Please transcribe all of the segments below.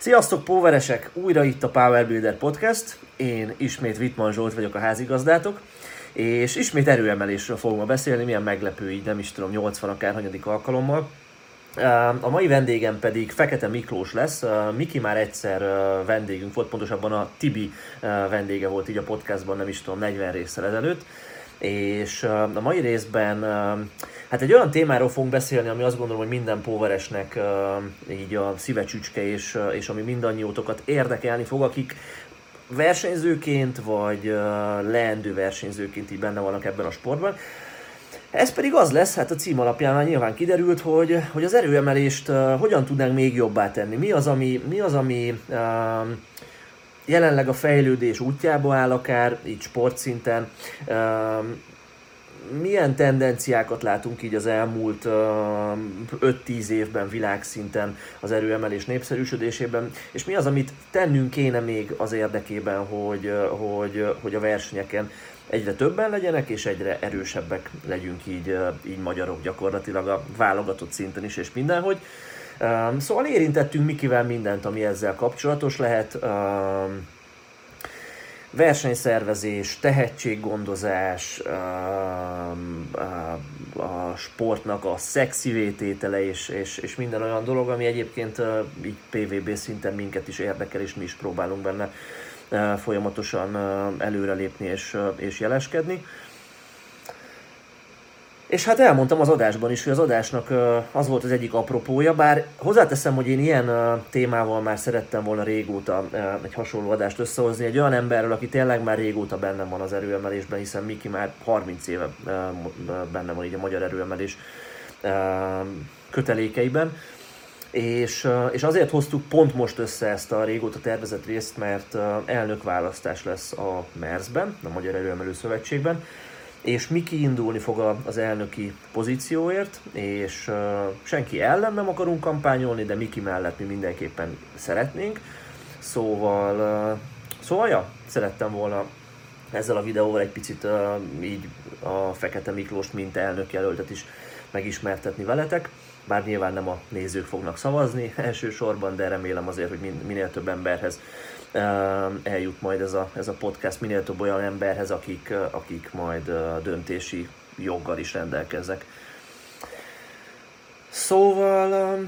Sziasztok, póveresek! Újra itt a Power Builder Podcast. Én ismét Vitman Zsolt vagyok a házigazdátok, és ismét erőemelésről fogunk beszélni, milyen meglepő, így nem is tudom, 80 akár hanyadik alkalommal. A mai vendégem pedig Fekete Miklós lesz. Miki már egyszer vendégünk volt, pontosabban a Tibi vendége volt így a podcastban, nem is tudom, 40 részsel ezelőtt. És a mai részben hát egy olyan témáról fogunk beszélni, ami azt gondolom, hogy minden póveresnek így a szíve csücske, és, és ami mindannyiótokat érdekelni fog, akik versenyzőként, vagy leendő versenyzőként így benne vannak ebben a sportban. Ez pedig az lesz, hát a cím alapján már nyilván kiderült, hogy, hogy az erőemelést hogyan tudnánk még jobbá tenni. Mi az, ami, mi az, ami uh, jelenleg a fejlődés útjába áll akár, így sportszinten. Milyen tendenciákat látunk így az elmúlt uh, 5-10 évben világszinten az erőemelés népszerűsödésében, és mi az, amit tennünk kéne még az érdekében, hogy, hogy, hogy a versenyeken egyre többen legyenek, és egyre erősebbek legyünk így, így magyarok gyakorlatilag a válogatott szinten is, és mindenhogy. Szóval érintettünk Mikivel mindent, ami ezzel kapcsolatos lehet. Versenyszervezés, tehetséggondozás, a sportnak a szexi tétele és, és, és minden olyan dolog, ami egyébként így PVB szinten minket is érdekel, és mi is próbálunk benne folyamatosan előrelépni és, és jeleskedni. És hát elmondtam az adásban is, hogy az adásnak az volt az egyik apropója, bár hozzáteszem, hogy én ilyen témával már szerettem volna régóta egy hasonló adást összehozni, egy olyan emberről, aki tényleg már régóta benne van az erőemelésben, hiszen Miki már 30 éve benne van így a magyar erőemelés kötelékeiben. És, és azért hoztuk pont most össze ezt a régóta tervezett részt, mert elnökválasztás lesz a MERS-ben, a Magyar Erőemelő Szövetségben, és Miki indulni fog az elnöki pozícióért, és senki ellen nem akarunk kampányolni, de Miki mellett mi mindenképpen szeretnénk. Szóval, szóval ja, szerettem volna ezzel a videóval egy picit így a Fekete Miklós mint elnök jelöltet is megismertetni veletek bár nyilván nem a nézők fognak szavazni elsősorban, de remélem azért, hogy minél több emberhez eljut majd ez a, ez a podcast, minél több olyan emberhez, akik, akik majd döntési joggal is rendelkeznek. Szóval,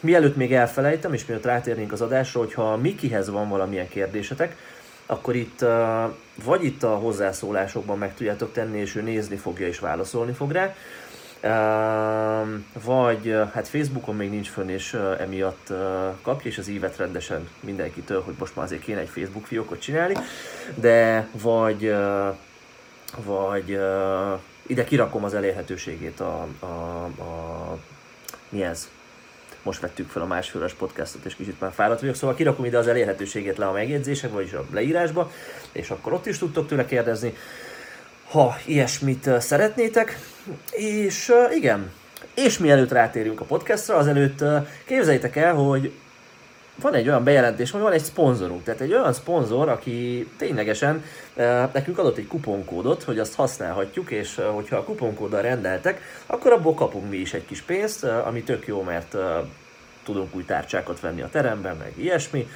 mielőtt még elfelejtem, és mielőtt rátérnénk az adásra, hogyha Mikihez van valamilyen kérdésetek, akkor itt vagy itt a hozzászólásokban meg tudjátok tenni, és ő nézni fogja és válaszolni fog rá, vagy hát Facebookon még nincs fönn, és emiatt kapja, és az ívet rendesen mindenkitől, hogy most már azért kéne egy Facebook fiókot csinálni, de vagy, vagy ide kirakom az elérhetőségét a, a, a mi ez? Most vettük fel a másféles podcastot, és kicsit már fáradt vagyok, szóval kirakom ide az elérhetőségét le a megjegyzések, vagyis a leírásba, és akkor ott is tudtok tőle kérdezni ha ilyesmit szeretnétek. És igen, és mielőtt rátérünk a podcastra, azelőtt képzeljétek el, hogy van egy olyan bejelentés, hogy van egy szponzorunk, tehát egy olyan szponzor, aki ténylegesen nekünk adott egy kuponkódot, hogy azt használhatjuk, és hogyha a kuponkóddal rendeltek, akkor abból kapunk mi is egy kis pénzt, ami tök jó, mert tudunk új tárcsákat venni a teremben, meg ilyesmi.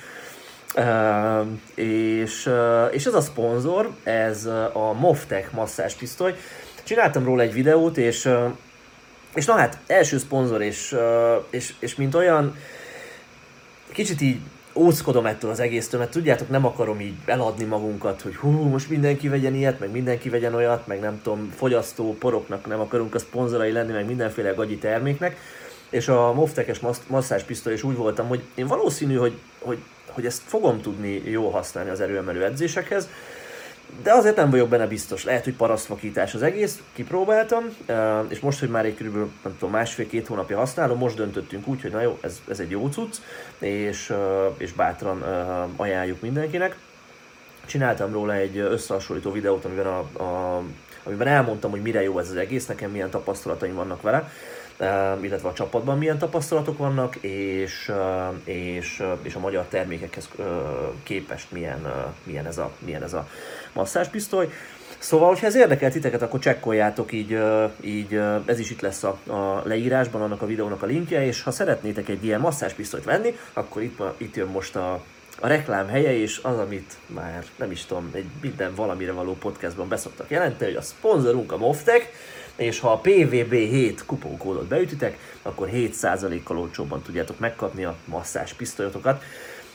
És, és ez a szponzor, ez a Moftech masszázspisztoly. Csináltam róla egy videót, és, és na hát, első szponzor, és, és, és mint olyan, kicsit így óckodom ettől az egésztől, mert tudjátok, nem akarom így eladni magunkat, hogy hú, most mindenki vegyen ilyet, meg mindenki vegyen olyat, meg nem tudom, fogyasztó poroknak nem akarunk a szponzorai lenni, meg mindenféle gagyi terméknek. És a Moftekes masszázspisztoly is úgy voltam, hogy én valószínű, hogy, hogy hogy ezt fogom tudni jól használni az erőemelő edzésekhez, de azért nem vagyok benne biztos. Lehet, hogy parasztvakítás az egész, kipróbáltam, és most, hogy már egy kb. nem tudom, másfél-két hónapja használom, most döntöttünk úgy, hogy na jó, ez, ez egy jó cucc, és, és bátran ajánljuk mindenkinek. Csináltam róla egy összehasonlító videót, amiben, a, a, amiben elmondtam, hogy mire jó ez az egész, nekem milyen tapasztalataim vannak vele, illetve a csapatban milyen tapasztalatok vannak, és, és, és a magyar termékekhez képest milyen, milyen, ez, a, milyen ez a masszázspisztoly. Szóval, hogyha ez érdekel titeket, akkor csekkoljátok így, így ez is itt lesz a, a leírásban, annak a videónak a linkje, és ha szeretnétek egy ilyen masszázspisztolyt venni, akkor itt, itt jön most a, a reklám helye, és az, amit már nem is tudom, egy minden valamire való podcastban beszoktak jelenteni, hogy a szponzorunk a Moftek, és ha a PVB7 kuponkódot beütitek, akkor 7%-kal olcsóbban tudjátok megkapni a masszás pisztolyotokat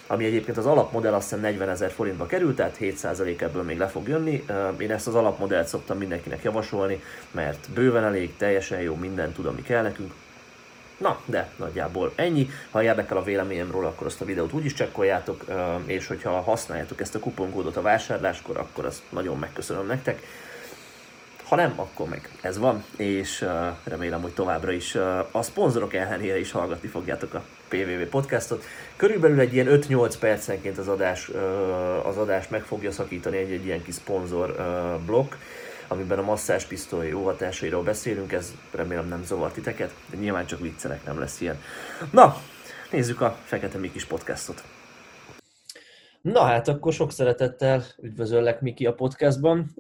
ami egyébként az alapmodell azt hiszem 40 ezer forintba került, tehát 7% ebből még le fog jönni. Én ezt az alapmodellt szoktam mindenkinek javasolni, mert bőven elég, teljesen jó, minden tud, ami kell nekünk. Na, de nagyjából ennyi. Ha érdekel a véleményem róla, akkor azt a videót úgyis csekkoljátok, és hogyha használjátok ezt a kuponkódot a vásárláskor, akkor azt nagyon megköszönöm nektek. Ha nem, akkor meg ez van, és remélem, hogy továbbra is a szponzorok ellenére is hallgatni fogjátok a PVV podcastot. Körülbelül egy ilyen 5-8 percenként az adás, az adás meg fogja szakítani egy, egy ilyen kis szponzor blokk, amiben a masszás pisztoly jó hatásairól beszélünk, ez remélem nem zavar titeket, de nyilván csak viccelek, nem lesz ilyen. Na, nézzük a Fekete Mikis podcastot. Na hát akkor sok szeretettel üdvözöllek Miki a podcastban.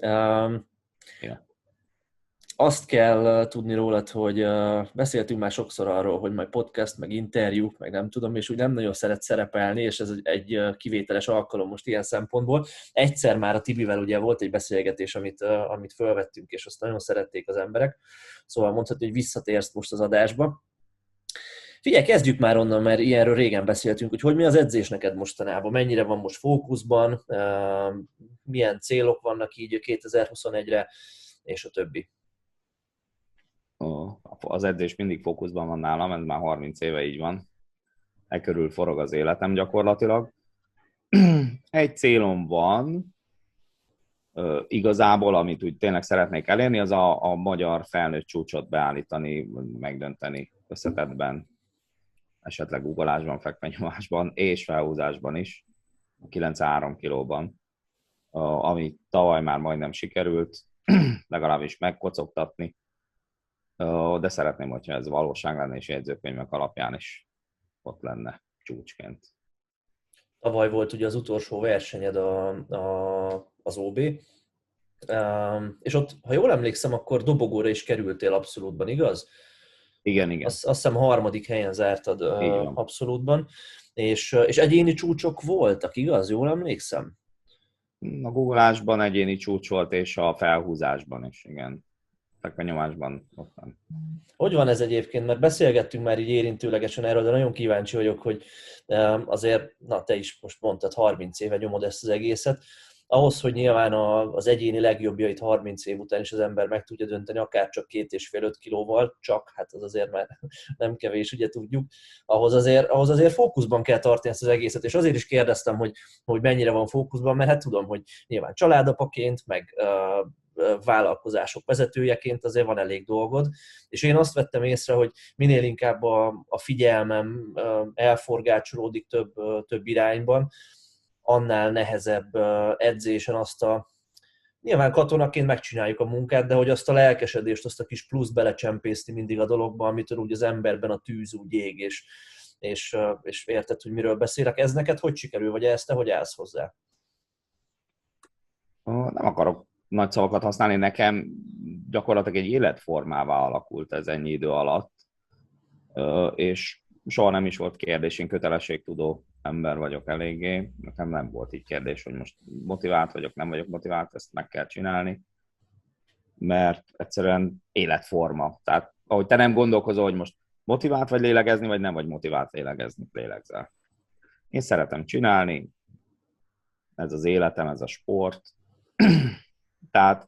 Ja azt kell tudni rólad, hogy beszéltünk már sokszor arról, hogy majd podcast, meg interjú, meg nem tudom, és úgy nem nagyon szeret szerepelni, és ez egy kivételes alkalom most ilyen szempontból. Egyszer már a Tibivel ugye volt egy beszélgetés, amit, amit felvettünk, és azt nagyon szerették az emberek, szóval mondhatni, hogy visszatérsz most az adásba. Figyelj, kezdjük már onnan, mert ilyenről régen beszéltünk, hogy hogy mi az edzés neked mostanában, mennyire van most fókuszban, milyen célok vannak így 2021-re, és a többi az edzés mindig fókuszban van nálam, ez már 30 éve így van. E körül forog az életem gyakorlatilag. Egy célom van, igazából, amit úgy tényleg szeretnék elérni, az a, a magyar felnőtt csúcsot beállítani, megdönteni összetettben, esetleg ugolásban, fekvenyomásban és felhúzásban is, 93 kilóban, ami tavaly már majdnem sikerült, legalábbis megkocogtatni de szeretném, hogyha ez valóság lenne, és jegyzőkönyvek alapján is ott lenne csúcsként. Tavaly volt ugye az utolsó versenyed a, a, az OB, um, és ott, ha jól emlékszem, akkor dobogóra is kerültél abszolútban, igaz? Igen, igen. Azt, azt hiszem harmadik helyen zártad uh, abszolútban, és, és egyéni csúcsok voltak, igaz? Jól emlékszem? A googleásban egyéni csúcs volt, és a felhúzásban is, igen nyomásban ott van. Hogy van ez egyébként? Mert beszélgettünk már így érintőlegesen erről, de nagyon kíváncsi vagyok, hogy azért, na te is most mondtad, 30 éve nyomod ezt az egészet. Ahhoz, hogy nyilván az egyéni legjobbjait 30 év után is az ember meg tudja dönteni, akár csak két és fél öt kilóval, csak, hát az azért már nem kevés, ugye tudjuk, ahhoz azért, ahhoz azért fókuszban kell tartani ezt az egészet, és azért is kérdeztem, hogy, hogy mennyire van fókuszban, mert hát tudom, hogy nyilván családapaként, meg uh, vállalkozások vezetőjeként azért van elég dolgod, és én azt vettem észre, hogy minél inkább a, a figyelmem elforgácsolódik több, több irányban, annál nehezebb edzésen azt a Nyilván katonaként megcsináljuk a munkát, de hogy azt a lelkesedést, azt a kis plusz belecsempészni mindig a dologba, amitől úgy az emberben a tűz úgy ég, és, és, és érted, hogy miről beszélek. Ez neked hogy sikerül, vagy ezt te hogy állsz hozzá? Nem akarok nagy szavakat használni, nekem gyakorlatilag egy életformává alakult ez ennyi idő alatt, és soha nem is volt kérdés, én kötelességtudó ember vagyok eléggé, nekem nem volt így kérdés, hogy most motivált vagyok, nem vagyok motivált, ezt meg kell csinálni, mert egyszerűen életforma. Tehát ahogy te nem gondolkozol, hogy most motivált vagy lélegezni, vagy nem vagy motivált lélegezni, lélegzel. Én szeretem csinálni, ez az életem, ez a sport, tehát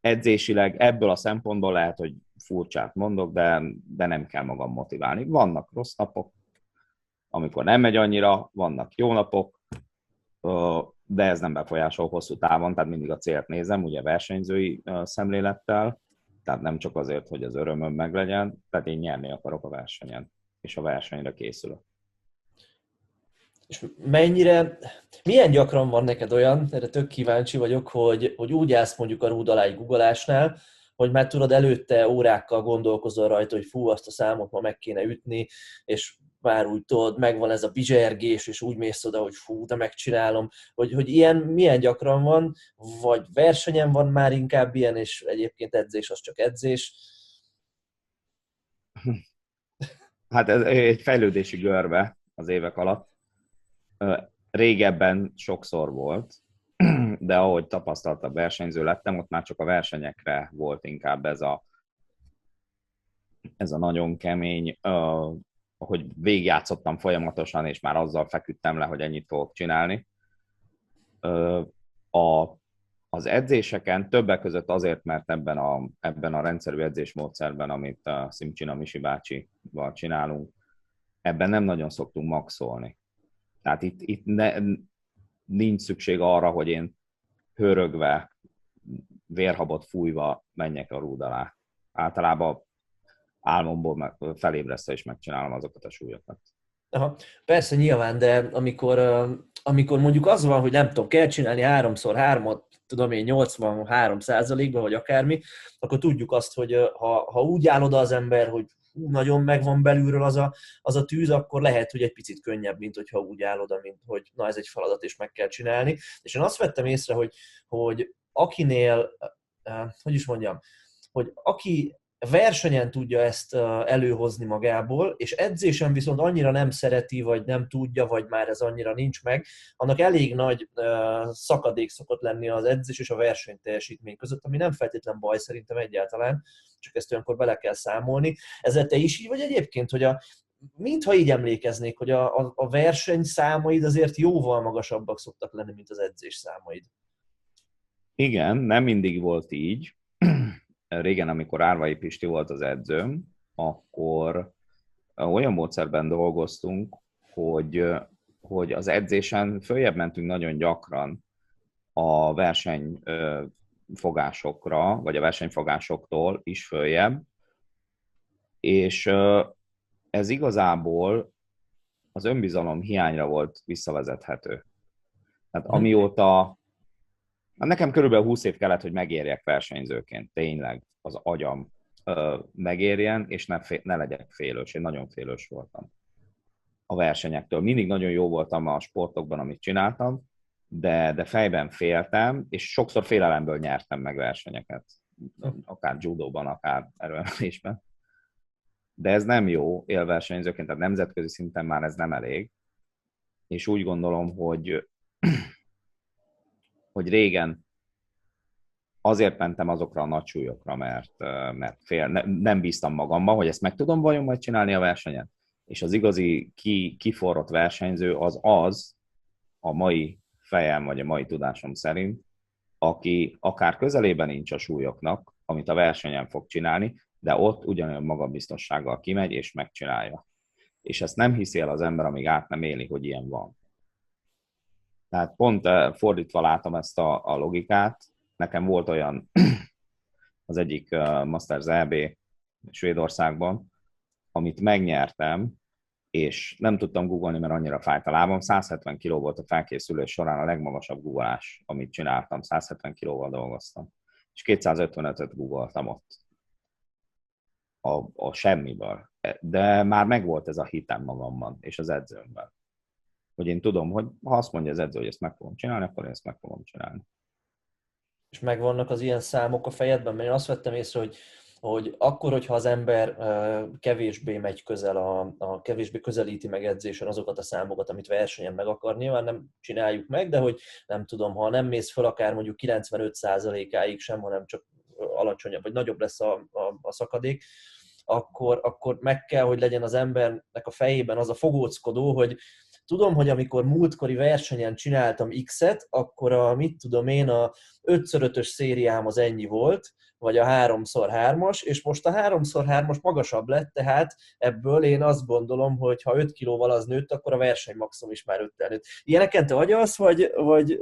edzésileg ebből a szempontból lehet, hogy furcsát mondok, de, de nem kell magam motiválni. Vannak rossz napok, amikor nem megy annyira, vannak jó napok, de ez nem befolyásol hosszú távon, tehát mindig a célt nézem, ugye versenyzői szemlélettel, tehát nem csak azért, hogy az örömöm meglegyen, tehát én nyerni akarok a versenyen, és a versenyre készülök. És mennyire, milyen gyakran van neked olyan, erre tök kíváncsi vagyok, hogy, hogy úgy állsz mondjuk a rúd alá egy googolásnál, hogy már tudod, előtte órákkal gondolkozol rajta, hogy fú, azt a számot ma meg kéne ütni, és már úgy tudod, megvan ez a bizsergés, és úgy mész oda, hogy fú, de megcsinálom, hogy, hogy ilyen milyen gyakran van, vagy versenyen van már inkább ilyen, és egyébként edzés az csak edzés. Hát ez egy fejlődési görbe az évek alatt. Régebben sokszor volt, de ahogy tapasztaltabb versenyző lettem, ott már csak a versenyekre volt inkább ez a, ez a nagyon kemény, hogy végigjátszottam folyamatosan, és már azzal feküdtem le, hogy ennyit fogok csinálni. A, az edzéseken többek között azért, mert ebben a, ebben a rendszerű edzésmódszerben, amit a Szimcsina Misi bácsival csinálunk, ebben nem nagyon szoktunk maxolni. Tehát itt, itt ne, nincs szükség arra, hogy én hörögve, vérhabot fújva menjek a rúd alá. Általában álmomból felébresztve és megcsinálom azokat a súlyokat. Aha, persze, nyilván, de amikor, amikor mondjuk az van, hogy nem tudom, kell csinálni háromszor hármat, tudom én 83 százalékban, vagy akármi, akkor tudjuk azt, hogy ha, ha úgy áll oda az ember, hogy hú, nagyon megvan belülről az a, az a tűz, akkor lehet, hogy egy picit könnyebb, mint hogyha úgy áll mint hogy na ez egy feladat, és meg kell csinálni. És én azt vettem észre, hogy, hogy akinél, hogy is mondjam, hogy aki versenyen tudja ezt előhozni magából, és edzésen viszont annyira nem szereti, vagy nem tudja, vagy már ez annyira nincs meg, annak elég nagy szakadék szokott lenni az edzés és a verseny teljesítmény között, ami nem feltétlen baj szerintem egyáltalán, csak ezt olyankor bele kell számolni. Ezzel te is így vagy egyébként, hogy a, mintha így emlékeznék, hogy a, a, a verseny számaid azért jóval magasabbak szoktak lenni, mint az edzés számaid. Igen, nem mindig volt így régen, amikor Árvai Pisti volt az edzőm, akkor olyan módszerben dolgoztunk, hogy, hogy az edzésen följebb mentünk nagyon gyakran a versenyfogásokra, vagy a versenyfogásoktól is följebb, és ez igazából az önbizalom hiányra volt visszavezethető. Tehát mhm. amióta nekem körülbelül 20 év kellett, hogy megérjek versenyzőként, tényleg az agyam ö, megérjen, és ne, fél, ne legyek félős. Én nagyon félős voltam a versenyektől. Mindig nagyon jó voltam a sportokban, amit csináltam, de, de fejben féltem, és sokszor félelemből nyertem meg versenyeket. Akár judóban, akár erőemelésben. De ez nem jó élversenyzőként, tehát nemzetközi szinten már ez nem elég. És úgy gondolom, hogy hogy régen azért mentem azokra a nagy súlyokra, mert, mert fél, ne, nem bíztam magamban, hogy ezt meg tudom vajon majd csinálni a versenyen. És az igazi ki, kiforrott versenyző az az, a mai fejem, vagy a mai tudásom szerint, aki akár közelében nincs a súlyoknak, amit a versenyen fog csinálni, de ott ugyanolyan magabiztossággal kimegy és megcsinálja. És ezt nem hiszi el az ember, amíg át nem éli, hogy ilyen van. Tehát pont eh, fordítva látom ezt a, a logikát. Nekem volt olyan az egyik uh, Masters EB Svédországban, amit megnyertem, és nem tudtam googolni, mert annyira fájt a lábam. 170 kg volt a felkészülés során a legmagasabb googolás, amit csináltam. 170 kilóval dolgoztam. És 255-öt googoltam ott. A, a semmiből. De már megvolt ez a hitem magamban, és az edzőmben hogy én tudom, hogy ha azt mondja az edző, hogy ezt meg fogom csinálni, akkor én ezt meg fogom csinálni. És megvannak az ilyen számok a fejedben, mert én azt vettem észre, hogy hogy akkor, hogyha az ember kevésbé megy közel, a, a kevésbé közelíti meg edzésen azokat a számokat, amit versenyen meg akar, nyilván nem csináljuk meg, de hogy nem tudom, ha nem mész fel akár mondjuk 95%-áig sem, hanem csak alacsonyabb, vagy nagyobb lesz a, a, a szakadék, akkor, akkor meg kell, hogy legyen az embernek a fejében az a fogóckodó, hogy Tudom, hogy amikor múltkori versenyen csináltam X-et, akkor a, mit tudom én, a 5x5-ös szériám az ennyi volt, vagy a 3x3-as, és most a 3x3-as magasabb lett, tehát ebből én azt gondolom, hogy ha 5 kilóval az nőtt, akkor a versenymaximum is már 5 nőtt. Ilyeneken te agyalsz, vagy, vagy,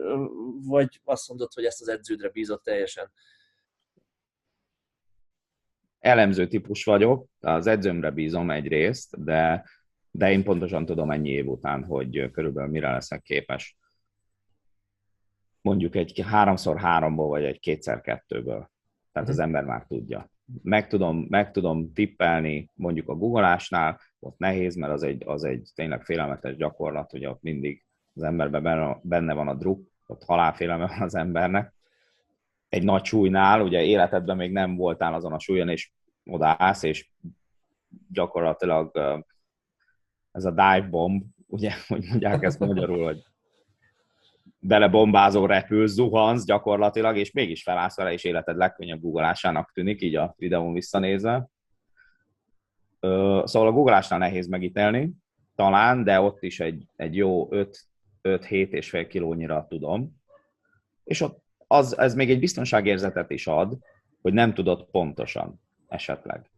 vagy azt mondod, hogy ezt az edződre bízott teljesen? Elemző típus vagyok, az edzőmre bízom egyrészt, de de én pontosan tudom ennyi év után, hogy körülbelül mire leszek képes. Mondjuk egy háromszor háromból, vagy egy kétszer kettőből. Tehát az mhm. ember már tudja. Meg tudom, meg tudom tippelni mondjuk a googolásnál, ott nehéz, mert az egy, az egy tényleg félelmetes gyakorlat, hogy ott mindig az emberben benne van a druk, ott halálfélelme van az embernek. Egy nagy súlynál, ugye életedben még nem voltál azon a súlyon, és odaállsz, és gyakorlatilag ez a dive bomb, ugye, hogy mondják ezt magyarul, hogy belebombázó repül, zuhansz gyakorlatilag, és mégis felállsz vele, és életed legkönnyebb googleásának tűnik, így a videón visszanézve. Szóval a googleásnál nehéz megítélni, talán, de ott is egy, egy jó 5-7 és fél kilónyira tudom. És ott az, ez még egy biztonságérzetet is ad, hogy nem tudod pontosan esetleg.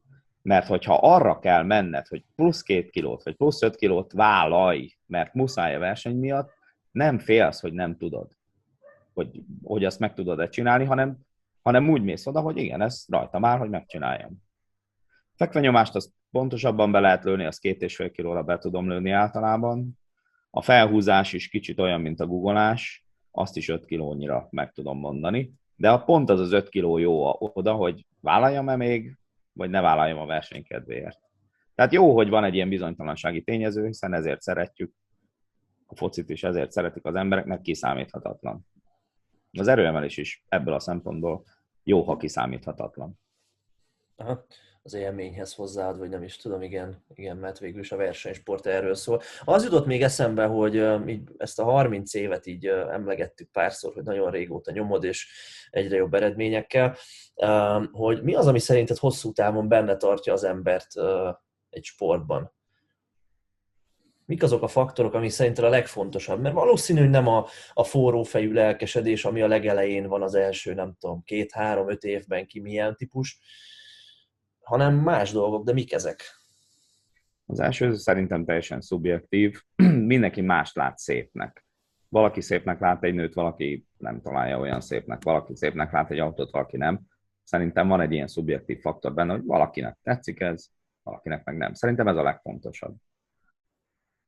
Mert hogyha arra kell menned, hogy plusz két kilót, vagy plusz öt kilót vállalj, mert muszáj a verseny miatt, nem félsz, hogy nem tudod, hogy, hogy azt meg tudod-e csinálni, hanem, hanem úgy mész oda, hogy igen, ez rajta már, hogy megcsináljam. Fekvenyomást az pontosabban be lehet lőni, az két és fél kilóra be tudom lőni általában. A felhúzás is kicsit olyan, mint a googolás, azt is 5 kilónyira meg tudom mondani. De a pont az az 5 kiló jó oda, hogy vállaljam-e még, vagy ne vállaljam a verseny. Tehát jó, hogy van egy ilyen bizonytalansági tényező, hiszen ezért szeretjük a focit is, ezért szeretik az emberek, mert kiszámíthatatlan. Az erőemelés is ebből a szempontból jó, ha kiszámíthatatlan. Aha az élményhez hozzáad, vagy nem is tudom, igen, igen, mert végül is a versenysport erről szól. Az jutott még eszembe, hogy így ezt a 30 évet így emlegettük párszor, hogy nagyon régóta nyomod, és egyre jobb eredményekkel, hogy mi az, ami szerinted hosszú távon benne tartja az embert egy sportban? Mik azok a faktorok, ami szerinted a legfontosabb? Mert valószínű, hogy nem a, a forró fejű lelkesedés, ami a legelején van az első, nem tudom, két, három, öt évben ki milyen típus, hanem más dolgok, de mik ezek? Az első szerintem teljesen szubjektív. Mindenki mást lát szépnek. Valaki szépnek lát egy nőt, valaki nem találja olyan szépnek, valaki szépnek lát egy autót, valaki nem. Szerintem van egy ilyen szubjektív faktor benne, hogy valakinek tetszik ez, valakinek meg nem. Szerintem ez a legfontosabb.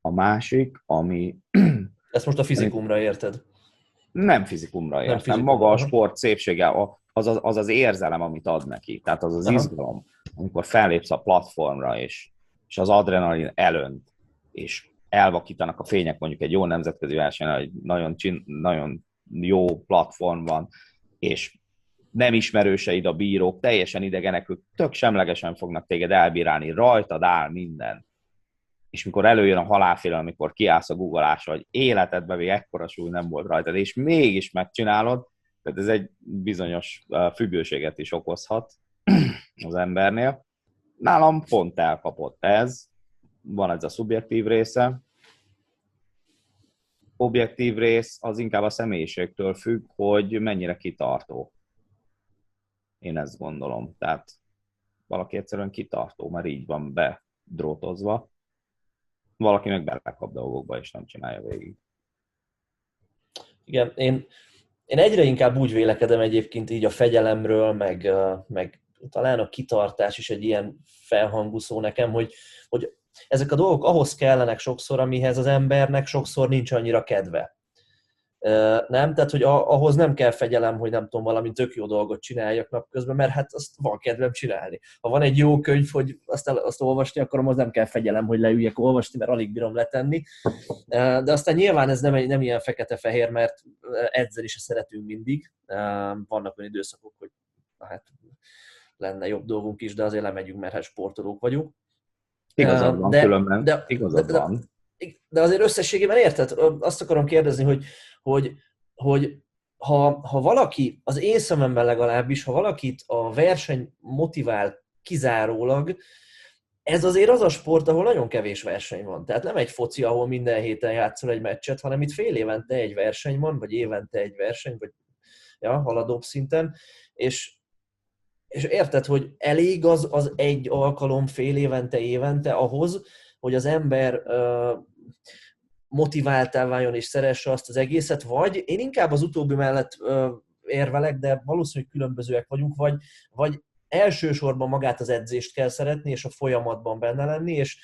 A másik, ami... Ezt most a fizikumra érted? Nem fizikumra értem. Nem fizikumra. Maga a sport szépsége, az az, az az érzelem, amit ad neki. Tehát az az Aha. izgalom, amikor fellépsz a platformra, és, és az adrenalin elönt, és elvakítanak a fények mondjuk egy jó nemzetközi versenyen, egy nagyon, csin, nagyon jó platform van, és nem ismerőseid a bírók, teljesen idegenek, ők tök semlegesen fognak téged elbírálni, rajtad áll minden. És mikor előjön a halálfélel, amikor kiállsz a googolásra, hogy életedben még ekkora súly nem volt rajtad, és mégis megcsinálod, tehát ez egy bizonyos függőséget is okozhat az embernél. Nálam pont elkapott ez, van ez a szubjektív része. Objektív rész az inkább a személyiségtől függ, hogy mennyire kitartó. Én ezt gondolom. Tehát valaki egyszerűen kitartó, mert így van bedrótozva. Valaki meg belekap dolgokba, és nem csinálja végig. Igen, én én egyre inkább úgy vélekedem egyébként így a fegyelemről, meg, meg talán a kitartás is egy ilyen felhangú szó nekem, hogy, hogy ezek a dolgok ahhoz kellenek sokszor, amihez az embernek sokszor nincs annyira kedve. Nem? Tehát, hogy ahhoz nem kell fegyelem, hogy nem tudom, valami tök jó dolgot csináljak napközben, mert hát azt van kedvem csinálni. Ha van egy jó könyv, hogy azt, el, azt olvasni akarom, az nem kell fegyelem, hogy leüljek olvasni, mert alig bírom letenni. De aztán nyilván ez nem, nem ilyen fekete-fehér, mert edzel is szeretünk mindig. Vannak olyan időszakok, hogy hát lenne jobb dolgunk is, de azért lemegyünk, mert hát sportolók vagyunk. Igazad van, de, különben. De, igazad de, van. De, de azért összességében érted? Azt akarom kérdezni, hogy hogy, hogy ha, ha valaki, az én szememben legalábbis, ha valakit a verseny motivál kizárólag, ez azért az a sport, ahol nagyon kevés verseny van. Tehát nem egy foci, ahol minden héten játszol egy meccset, hanem itt fél évente egy verseny van, vagy évente egy verseny, vagy ja, haladóbb szinten, és, és érted, hogy elég az, az egy alkalom fél évente, évente ahhoz, hogy az ember uh, motiváltá váljon és szeresse azt az egészet, vagy én inkább az utóbbi mellett érvelek, de valószínűleg különbözőek vagyunk, vagy, vagy elsősorban magát az edzést kell szeretni, és a folyamatban benne lenni, és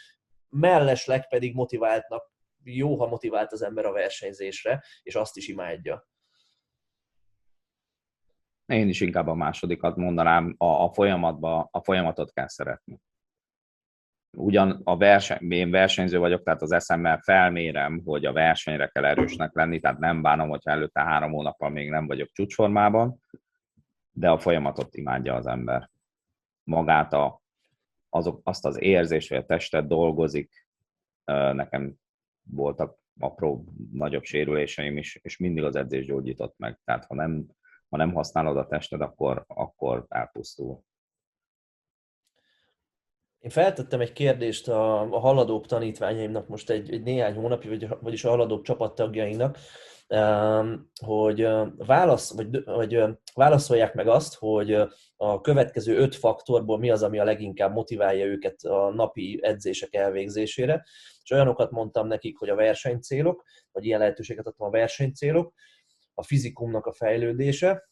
mellesleg pedig motiváltnak, jó, ha motivált az ember a versenyzésre, és azt is imádja. Én is inkább a másodikat mondanám, a, a, folyamatba, a folyamatot kell szeretni. ugyan a verseny, én versenyző vagyok, tehát az eszemmel felmérem, hogy a versenyre kell erősnek lenni, tehát nem bánom, hogyha előtte három hónappal még nem vagyok csúcsformában, de a folyamatot imádja az ember. Magát a, azok, azt az érzést, hogy a testet dolgozik, nekem voltak apró, nagyobb sérüléseim is, és mindig az edzés gyógyított meg. Tehát ha nem, ha nem használod a tested, akkor, akkor elpusztul. Én feltettem egy kérdést a, a haladóbb tanítványaimnak most egy, egy néhány hónapja, vagy, vagyis a haladóbb csapattagjainak, hogy, válasz, vagy, vagy válaszolják meg azt, hogy a következő öt faktorból mi az, ami a leginkább motiválja őket a napi edzések elvégzésére. És olyanokat mondtam nekik, hogy a versenycélok, vagy ilyen lehetőséget adtam a versenycélok, a fizikumnak a fejlődése,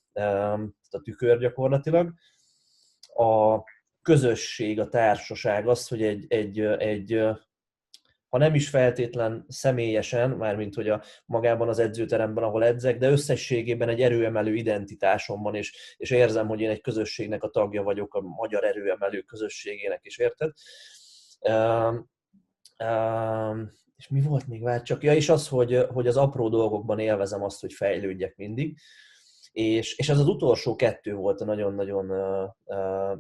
a tükör gyakorlatilag, a közösség, a társaság, az, hogy egy, egy, egy ha nem is feltétlen személyesen, mármint hogy a magában az edzőteremben, ahol edzek, de összességében egy erőemelő identitásom van, és, és érzem, hogy én egy közösségnek a tagja vagyok, a magyar erőemelő közösségének is, érted? És mi volt még vár csak? Ja, és az, hogy, hogy az apró dolgokban élvezem azt, hogy fejlődjek mindig. És, és ez az utolsó kettő volt a nagyon-nagyon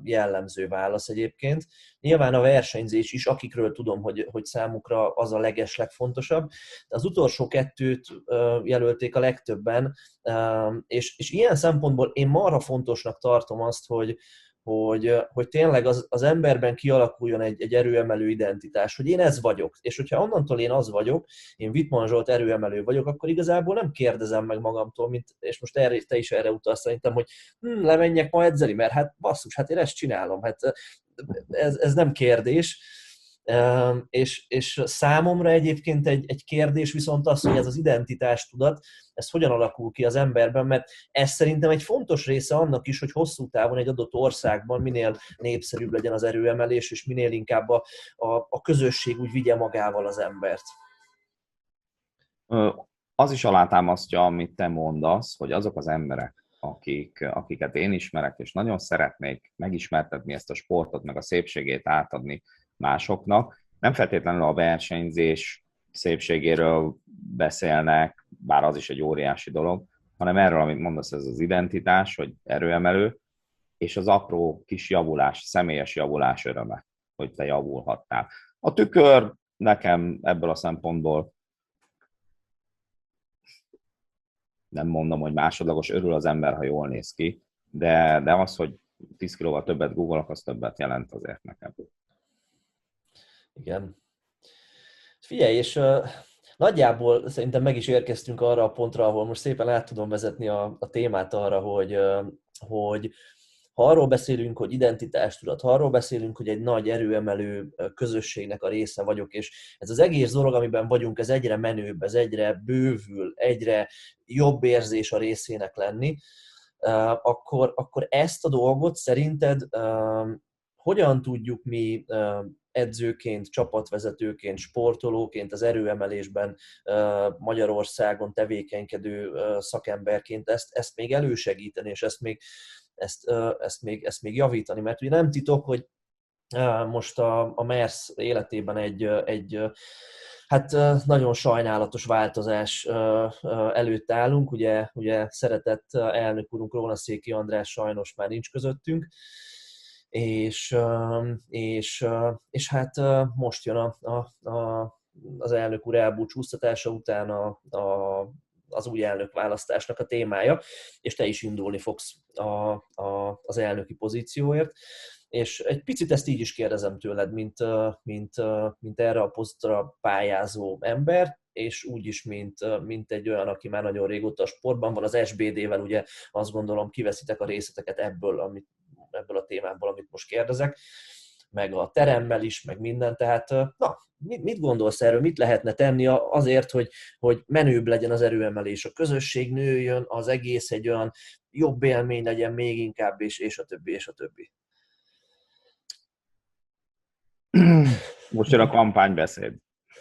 jellemző válasz egyébként. Nyilván a versenyzés is, akikről tudom, hogy, hogy számukra az a leges legfontosabb, de az utolsó kettőt jelölték a legtöbben, és, és ilyen szempontból én marha fontosnak tartom azt, hogy, hogy, hogy tényleg az, az emberben kialakuljon egy, egy erőemelő identitás, hogy én ez vagyok. És hogyha onnantól én az vagyok, én Wittmann Zsolt erőemelő vagyok, akkor igazából nem kérdezem meg magamtól, mint, és most erre, te is erre utalsz szerintem, hogy hm, lemenjek ma edzeni, mert hát basszus, hát én ezt csinálom, hát ez, ez nem kérdés és, és számomra egyébként egy, egy kérdés viszont az, hogy ez az identitástudat, ez hogyan alakul ki az emberben, mert ez szerintem egy fontos része annak is, hogy hosszú távon egy adott országban minél népszerűbb legyen az erőemelés, és minél inkább a, a, a közösség úgy vigye magával az embert. Az is alátámasztja, amit te mondasz, hogy azok az emberek, akik, akiket én ismerek, és nagyon szeretnék megismertetni ezt a sportot, meg a szépségét átadni másoknak. Nem feltétlenül a versenyzés szépségéről beszélnek, bár az is egy óriási dolog, hanem erről, amit mondasz, ez az identitás, hogy erőemelő, és az apró kis javulás, személyes javulás öröme, hogy te javulhattál. A tükör nekem ebből a szempontból nem mondom, hogy másodlagos, örül az ember, ha jól néz ki, de, de az, hogy 10 kilóval többet googolok, az többet jelent azért nekem. Igen. Figyelj, és uh, nagyjából szerintem meg is érkeztünk arra a pontra, ahol most szépen át tudom vezetni a, a témát arra, hogy, uh, hogy ha arról beszélünk, hogy identitástudat, ha arról beszélünk, hogy egy nagy erőemelő közösségnek a része vagyok, és ez az egész dolog, amiben vagyunk, ez egyre menőbb, ez egyre bővül, egyre jobb érzés a részének lenni, akkor, akkor ezt a dolgot szerinted hogyan tudjuk mi edzőként, csapatvezetőként, sportolóként, az erőemelésben Magyarországon tevékenykedő szakemberként ezt, ezt még elősegíteni, és ezt még, ezt, ezt, még, ezt még javítani. Mert ugye nem titok, hogy most a, a MERS életében egy, egy hát nagyon sajnálatos változás előtt állunk. Ugye, ugye szeretett elnök úrunk Rónaszéki András sajnos már nincs közöttünk, és, és, és hát most jön a, a, a, az elnök úr elbúcsúztatása után a, a, az új elnök választásnak a témája, és te is indulni fogsz a, a, az elnöki pozícióért. És egy picit ezt így is kérdezem tőled, mint, mint, mint erre a posztra pályázó ember, és úgy is, mint, mint egy olyan, aki már nagyon régóta a sportban van, az SBD-vel ugye azt gondolom kiveszitek a részleteket ebből, amit ebből a témából, amit most kérdezek, meg a teremmel is, meg minden, tehát na, mit gondolsz erről, mit lehetne tenni azért, hogy, hogy menőbb legyen az erőemelés, a közösség nőjön, az egész egy olyan jobb élmény legyen még inkább, és, és a többi, és a többi. Most jön a kampánybeszéd.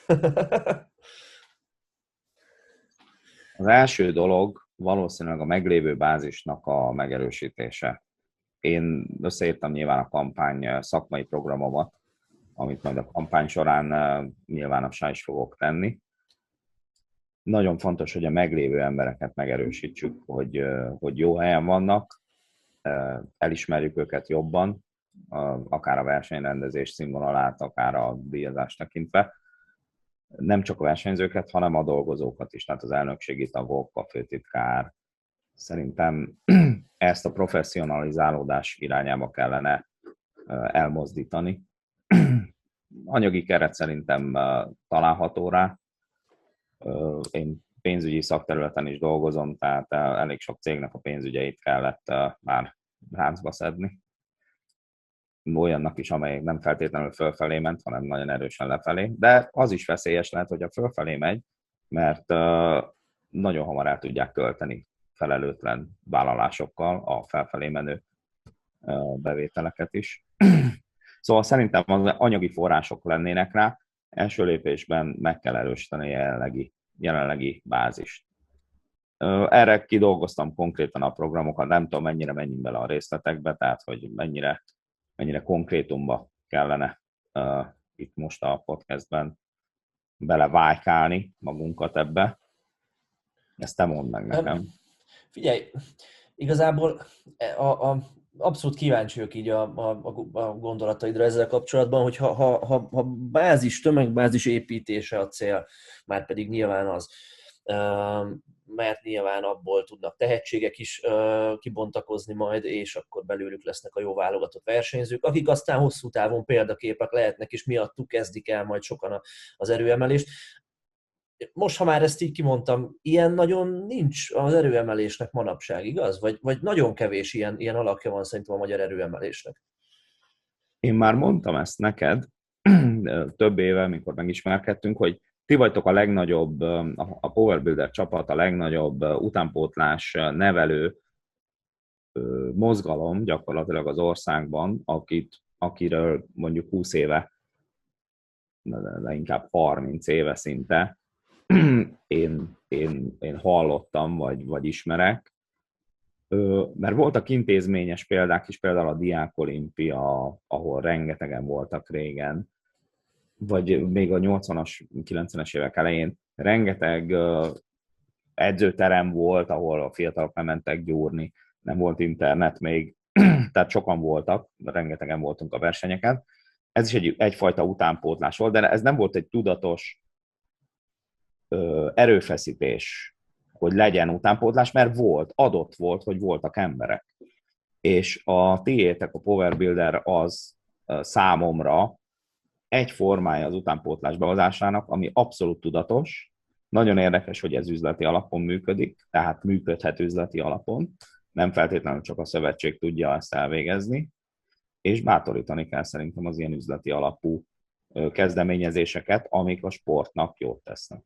Az első dolog valószínűleg a meglévő bázisnak a megerősítése én összeírtam nyilván a kampány szakmai programomat, amit majd a kampány során nyilvánossá is fogok tenni. Nagyon fontos, hogy a meglévő embereket megerősítsük, hogy, hogy jó helyen vannak, elismerjük őket jobban, akár a versenyrendezés színvonalát, akár a díjazást tekintve. Nem csak a versenyzőket, hanem a dolgozókat is, tehát az elnökségi tagok, a főtitkár. Szerintem ezt a professzionalizálódás irányába kellene elmozdítani. Anyagi keret szerintem található rá. Én pénzügyi szakterületen is dolgozom, tehát elég sok cégnek a pénzügyeit kellett már ráncba szedni. Olyannak is, amely nem feltétlenül fölfelé ment, hanem nagyon erősen lefelé. De az is veszélyes lehet, hogy a fölfelé megy, mert nagyon hamar el tudják költeni felelőtlen vállalásokkal a felfelé menő bevételeket is. Szóval szerintem az anyagi források lennének rá, első lépésben meg kell erősíteni a jelenlegi, jelenlegi bázist. Erre kidolgoztam konkrétan a programokat, nem tudom mennyire menjünk bele a részletekbe, tehát hogy mennyire, mennyire konkrétumba kellene uh, itt most a podcastben belevájkálni magunkat ebbe. Ezt te mondd meg nekem. Figyelj, igazából a, a, abszolút kíváncsi vagyok így a, a, a gondolataidra ezzel kapcsolatban, hogy ha, ha, ha, ha bázis, tömegbázis építése a cél, már pedig nyilván az, mert nyilván abból tudnak tehetségek is kibontakozni majd, és akkor belőlük lesznek a jó válogatott versenyzők, akik aztán hosszú távon példaképek lehetnek, és miattuk kezdik el majd sokan az erőemelést most, ha már ezt így kimondtam, ilyen nagyon nincs az erőemelésnek manapság, igaz? Vagy, vagy nagyon kevés ilyen, ilyen alakja van szerintem a magyar erőemelésnek? Én már mondtam ezt neked több éve, mikor megismerkedtünk, hogy ti vagytok a legnagyobb, a Power Builder csapat, a legnagyobb utánpótlás nevelő mozgalom gyakorlatilag az országban, akit, akiről mondjuk 20 éve, de inkább 30 éve szinte én, én, én hallottam, vagy, vagy ismerek, mert voltak intézményes példák is, például a Diák Olimpia, ahol rengetegen voltak régen, vagy még a 80-as, 90-es évek elején rengeteg edzőterem volt, ahol a fiatalok mentek gyúrni, nem volt internet még, tehát sokan voltak, rengetegen voltunk a versenyeken. Ez is egy, egyfajta utánpótlás volt, de ez nem volt egy tudatos erőfeszítés, hogy legyen utánpótlás, mert volt, adott volt, hogy voltak emberek. És a tiétek, a Power Builder az számomra egy formája az utánpótlás behozásának, ami abszolút tudatos. Nagyon érdekes, hogy ez üzleti alapon működik, tehát működhet üzleti alapon. Nem feltétlenül csak a szövetség tudja ezt elvégezni, és bátorítani kell szerintem az ilyen üzleti alapú kezdeményezéseket, amik a sportnak jót tesznek.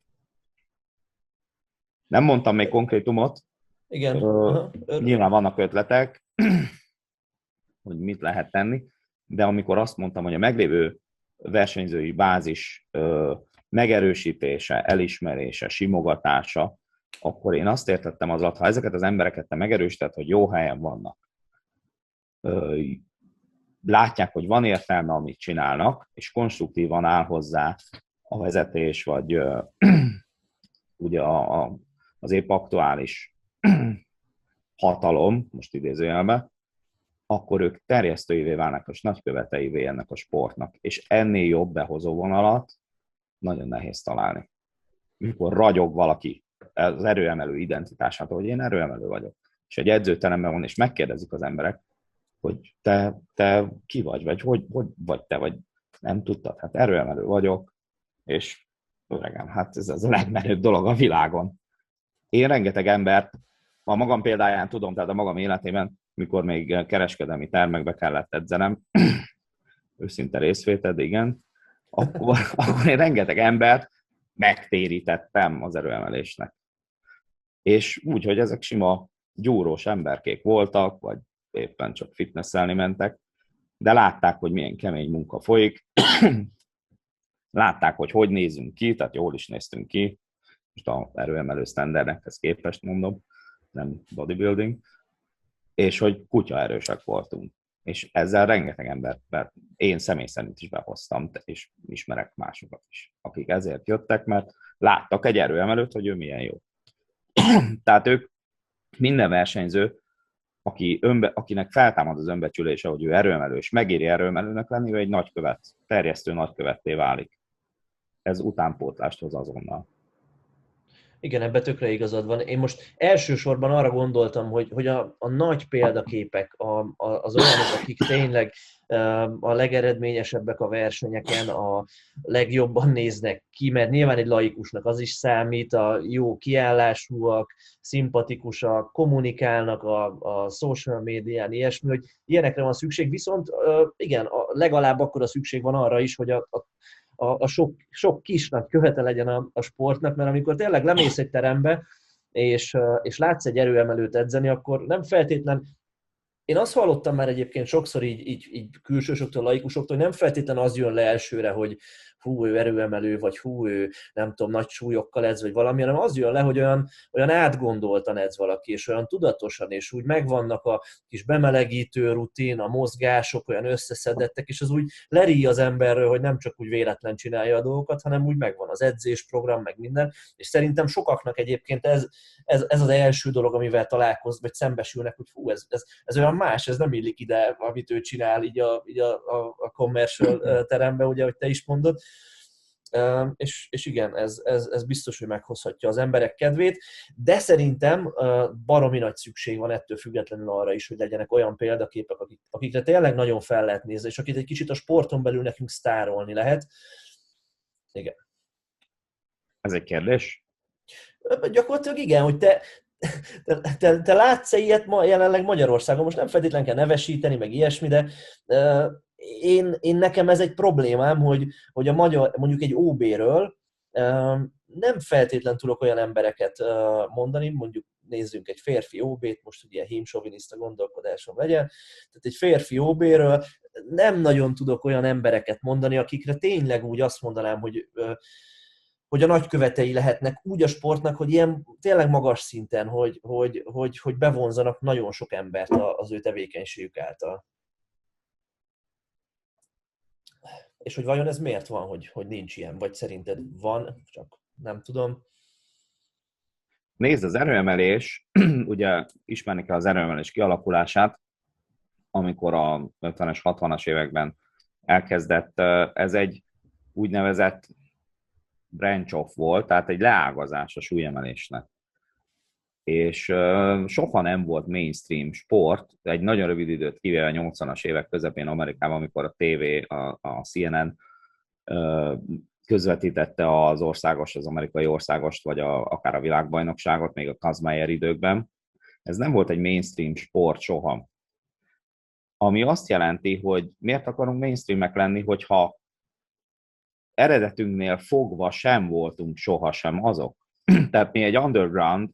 Nem mondtam még konkrétumot. Igen. Ö, nyilván vannak ötletek, hogy mit lehet tenni, de amikor azt mondtam, hogy a meglévő versenyzői bázis ö, megerősítése, elismerése, simogatása, akkor én azt értettem az alatt, ha ezeket az embereket te megerősíted, hogy jó helyen vannak, ö, látják, hogy van értelme, amit csinálnak, és konstruktívan áll hozzá a vezetés, vagy ö, ugye a, a az épp aktuális hatalom, most idézőjelben, akkor ők terjesztőivé válnak, és nagyköveteivé ennek a sportnak. És ennél jobb behozó vonalat nagyon nehéz találni. Mikor ragyog valaki az erőemelő identitását, hogy én erőemelő vagyok. És egy edzőteremben van, és megkérdezik az emberek, hogy te, te ki vagy, vagy hogy, hogy vagy te, vagy nem tudtad, hát erőemelő vagyok, és öregem, hát ez az a legmenőbb dolog a világon én rengeteg embert a magam példáján tudom, tehát a magam életében, mikor még kereskedelmi termekbe kellett edzenem, őszinte részvéted, igen, akkor, akkor én rengeteg embert megtérítettem az erőemelésnek. És úgy, hogy ezek sima gyúrós emberkék voltak, vagy éppen csak fitnesszelni mentek, de látták, hogy milyen kemény munka folyik, látták, hogy hogy nézünk ki, tehát jól is néztünk ki, most a erőemelő standardekhez képest mondom, nem bodybuilding, és hogy kutya erősek voltunk. És ezzel rengeteg embert, mert én személy szerint is behoztam, és ismerek másokat is, akik ezért jöttek, mert láttak egy erőemelőt, hogy ő milyen jó. Tehát ők minden versenyző, aki önbe, akinek feltámad az önbecsülése, hogy ő erőemelő, és megéri erőemelőnek lenni, ő egy nagykövet, terjesztő nagykövetté válik. Ez utánpótlást hoz azonnal. Igen, ebbe tökre igazad van. Én most elsősorban arra gondoltam, hogy, hogy a, a nagy példaképek, a, a, az olyanok, akik tényleg a legeredményesebbek a versenyeken, a legjobban néznek ki, mert nyilván egy laikusnak az is számít, a jó kiállásúak, szimpatikusak, kommunikálnak a, a social médián, ilyesmi, hogy ilyenekre van szükség, viszont igen, legalább akkor a szükség van arra is, hogy a, a a, a sok, sok kisnak követe legyen a, a sportnak, mert amikor tényleg lemész egy terembe, és, és látsz egy erőemelőt edzeni, akkor nem feltétlen én azt hallottam már egyébként sokszor így, így, így külsősoktól, laikusoktól, hogy nem feltétlen az jön le elsőre, hogy hú, ő erőemelő, vagy hú, ő nem tudom, nagy súlyokkal edz, vagy valami, hanem az jön le, hogy olyan, olyan átgondoltan edz valaki, és olyan tudatosan, és úgy megvannak a kis bemelegítő rutin, a mozgások olyan összeszedettek, és az úgy leríj az emberről, hogy nem csak úgy véletlen csinálja a dolgokat, hanem úgy megvan az edzésprogram, meg minden, és szerintem sokaknak egyébként ez, ez, ez az első dolog, amivel találkoz, vagy szembesülnek, hogy fú, ez, ez, ez olyan más, ez nem illik ide, amit ő csinál így a, így a, a, a commercial teremben, ugye, hogy te is mondod, és, és igen, ez, ez, ez biztos, hogy meghozhatja az emberek kedvét, de szerintem baromi nagy szükség van ettől függetlenül arra is, hogy legyenek olyan példaképek, akik, akikre tényleg nagyon fel lehet nézni, és akit egy kicsit a sporton belül nekünk sztárolni lehet. Igen. Ez egy kérdés? Gyakorlatilag igen, hogy te, te, te, te látsz-e ilyet ma, jelenleg Magyarországon? Most nem feltétlenül kell nevesíteni, meg ilyesmi, de én, én nekem ez egy problémám, hogy, hogy a magyar, mondjuk egy OB-ről nem feltétlen tudok olyan embereket mondani, mondjuk nézzünk egy férfi OB-t, most ugye hímsoviniszta gondolkodásom legyen, tehát egy férfi OB-ről nem nagyon tudok olyan embereket mondani, akikre tényleg úgy azt mondanám, hogy hogy a nagykövetei lehetnek úgy a sportnak, hogy ilyen tényleg magas szinten, hogy, hogy, hogy, hogy bevonzanak nagyon sok embert az ő tevékenységük által. És hogy vajon ez miért van, hogy, hogy nincs ilyen? Vagy szerinted van, csak nem tudom. Nézd, az erőemelés, ugye ismerni kell az erőemelés kialakulását, amikor a 50-es, 60-as években elkezdett, ez egy úgynevezett branch off volt, tehát egy leágazás a súlyemelésnek és soha nem volt mainstream sport, egy nagyon rövid időt kivéve a 80-as évek közepén Amerikában, amikor a TV, a, a CNN közvetítette az országos, az amerikai országost, vagy a, akár a világbajnokságot, még a Kazmaier időkben. Ez nem volt egy mainstream sport soha. Ami azt jelenti, hogy miért akarunk mainstreamek lenni, hogyha eredetünknél fogva sem voltunk sohasem azok. Tehát mi egy underground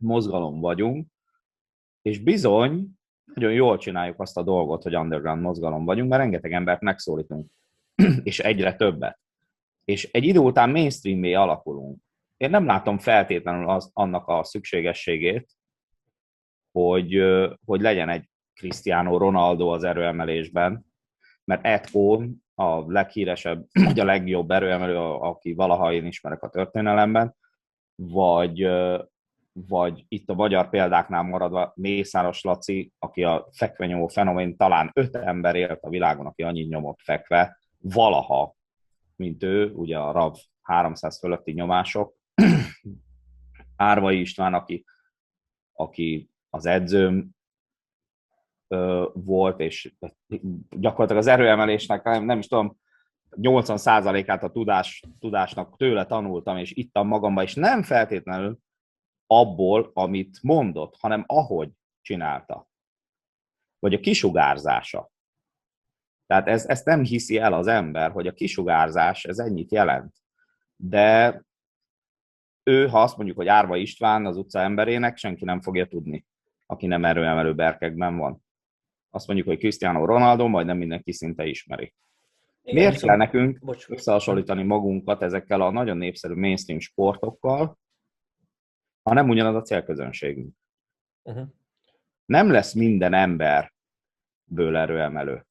mozgalom vagyunk, és bizony nagyon jól csináljuk azt a dolgot, hogy underground mozgalom vagyunk, mert rengeteg embert megszólítunk, és egyre többet. És egy idő után mainstreamé alakulunk. Én nem látom feltétlenül az, annak a szükségességét, hogy, hogy legyen egy Cristiano Ronaldo az erőemelésben, mert Ed Cohn a leghíresebb, vagy a legjobb erőemelő, aki valaha én ismerek a történelemben, vagy, vagy itt a magyar példáknál maradva Mészáros Laci, aki a fekvenyomó fenomén, talán öt ember élt a világon, aki annyit nyomott fekve, valaha, mint ő, ugye a RAV 300 fölötti nyomások. Árvai István, aki, aki az edzőm ö, volt, és gyakorlatilag az erőemelésnek, nem, nem is tudom, 80%-át a tudás, tudásnak tőle tanultam, és ittam magamba, és nem feltétlenül abból, amit mondott, hanem ahogy csinálta. Vagy a kisugárzása. Tehát ez, ezt nem hiszi el az ember, hogy a kisugárzás ez ennyit jelent. De ő, ha azt mondjuk, hogy Árva István az utca emberének, senki nem fogja tudni, aki nem erőemelő berkekben van. Azt mondjuk, hogy Cristiano Ronaldo, majd nem mindenki szinte ismeri. Igen, Miért kell nekünk bocs. összehasonlítani magunkat ezekkel a nagyon népszerű mainstream sportokkal, ha nem ugyanaz a célközönségünk. Uh-huh. Nem lesz minden ember ből erőemelő.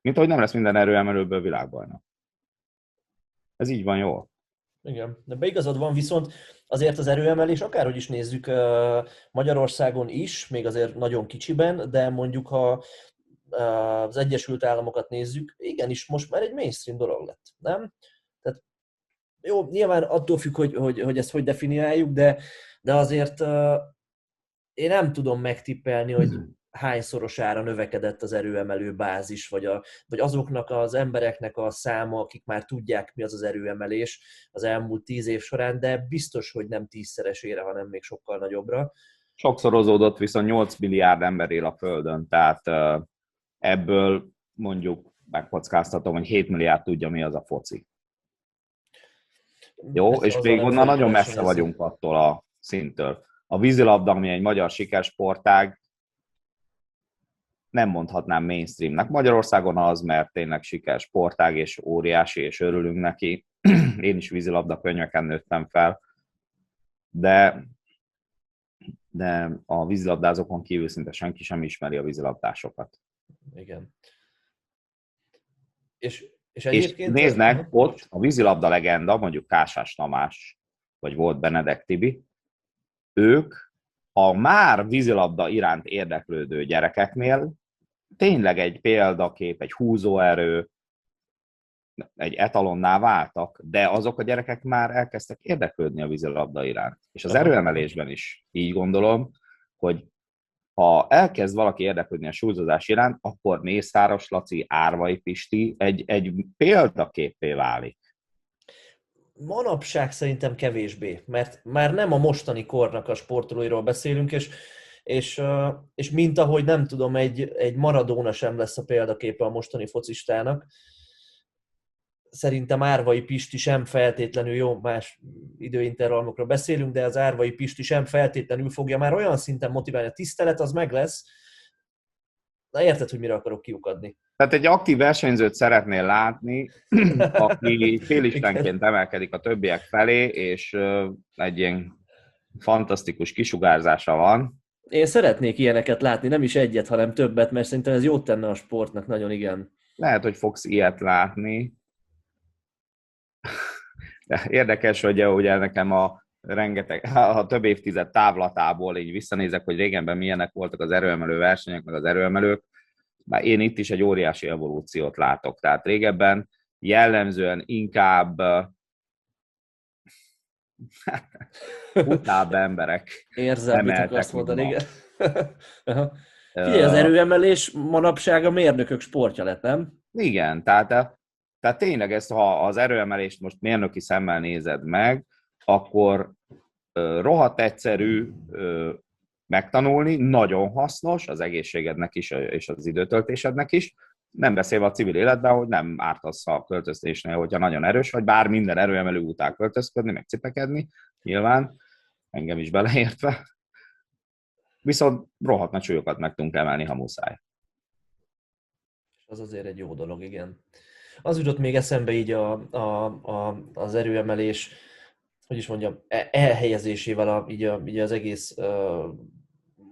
Mint ahogy nem lesz minden erőemelőből világbajnok. Ez így van jól. Igen, de beigazad van, viszont azért az erőemelés, akárhogy is nézzük Magyarországon is, még azért nagyon kicsiben, de mondjuk ha az Egyesült Államokat nézzük, igenis most már egy mainstream dolog lett, nem? Tehát jó, nyilván attól függ, hogy, hogy, hogy ezt hogy definiáljuk, de, de azért én nem tudom megtippelni, hogy hmm hányszorosára növekedett az erőemelő bázis, vagy, a, vagy azoknak az embereknek a száma, akik már tudják, mi az az erőemelés az elmúlt tíz év során, de biztos, hogy nem tízszeresére, hanem még sokkal nagyobbra. Sokszorozódott viszont 8 milliárd ember él a Földön, tehát ebből mondjuk megkockáztatom, hogy 7 milliárd tudja, mi az a foci. Jó, Ezt és még onnan nagyon messze vagyunk attól a szintől. A vízilabda, ami egy magyar sikersportág, nem mondhatnám mainstreamnek. Magyarországon az, mert tényleg siker sportág, és óriási, és örülünk neki. Én is vízilabda könyveken nőttem fel, de, de a vízilabdázókon kívül szinte senki sem ismeri a vízilabdásokat. Igen. És, és, egyébként... és néznek, ott a vízilabda legenda, mondjuk Kásás Tamás, vagy volt Benedek Tibi, ők a már vízilabda iránt érdeklődő gyerekeknél tényleg egy példakép, egy húzóerő, egy etalonná váltak, de azok a gyerekek már elkezdtek érdeklődni a vízilabda iránt. És az erőemelésben is így gondolom, hogy ha elkezd valaki érdeklődni a súlyzózás iránt, akkor Mészáros Laci, Árvai Pisti egy, egy példaképé válik. Manapság szerintem kevésbé, mert már nem a mostani kornak a sportolóiról beszélünk, és és, és mint ahogy nem tudom, egy, egy Maradona sem lesz a példaképe a mostani focistának, szerintem Árvai Pisti sem feltétlenül, jó, más időintervallumokról beszélünk, de az Árvai Pisti sem feltétlenül fogja már olyan szinten motiválni. A tisztelet az meg lesz, Na érted, hogy mire akarok kiukadni? Tehát egy aktív versenyzőt szeretnél látni, aki félistenként emelkedik a többiek felé, és egy ilyen fantasztikus kisugárzása van, én szeretnék ilyeneket látni, nem is egyet, hanem többet, mert szerintem ez jót tenne a sportnak, nagyon igen. Lehet, hogy fogsz ilyet látni. De érdekes, hogy ugye nekem a rengeteg, a több évtized távlatából így visszanézek, hogy régenben milyenek voltak az erőemelő versenyek, meg az erőemelők, már én itt is egy óriási evolúciót látok. Tehát régebben jellemzően inkább utább emberek Érzem, mit akarsz mondani, igen. Figyelj, az erőemelés manapság a mérnökök sportja lett, nem? Igen, tehát, tehát tényleg ezt, ha az erőemelést most mérnöki szemmel nézed meg, akkor rohadt egyszerű megtanulni, nagyon hasznos az egészségednek is, és az időtöltésednek is, nem beszélve a civil életben, hogy nem ártasz a költöztésnél, hogyha nagyon erős vagy, bár minden erőemelő után költözködni, meg cipekedni, nyilván, engem is beleértve. Viszont rohadt nagy súlyokat meg tudunk emelni, ha muszáj. Az azért egy jó dolog, igen. Az jutott még eszembe így a, a, a, az erőemelés, hogy is mondjam, e, elhelyezésével a, így, a, így az egész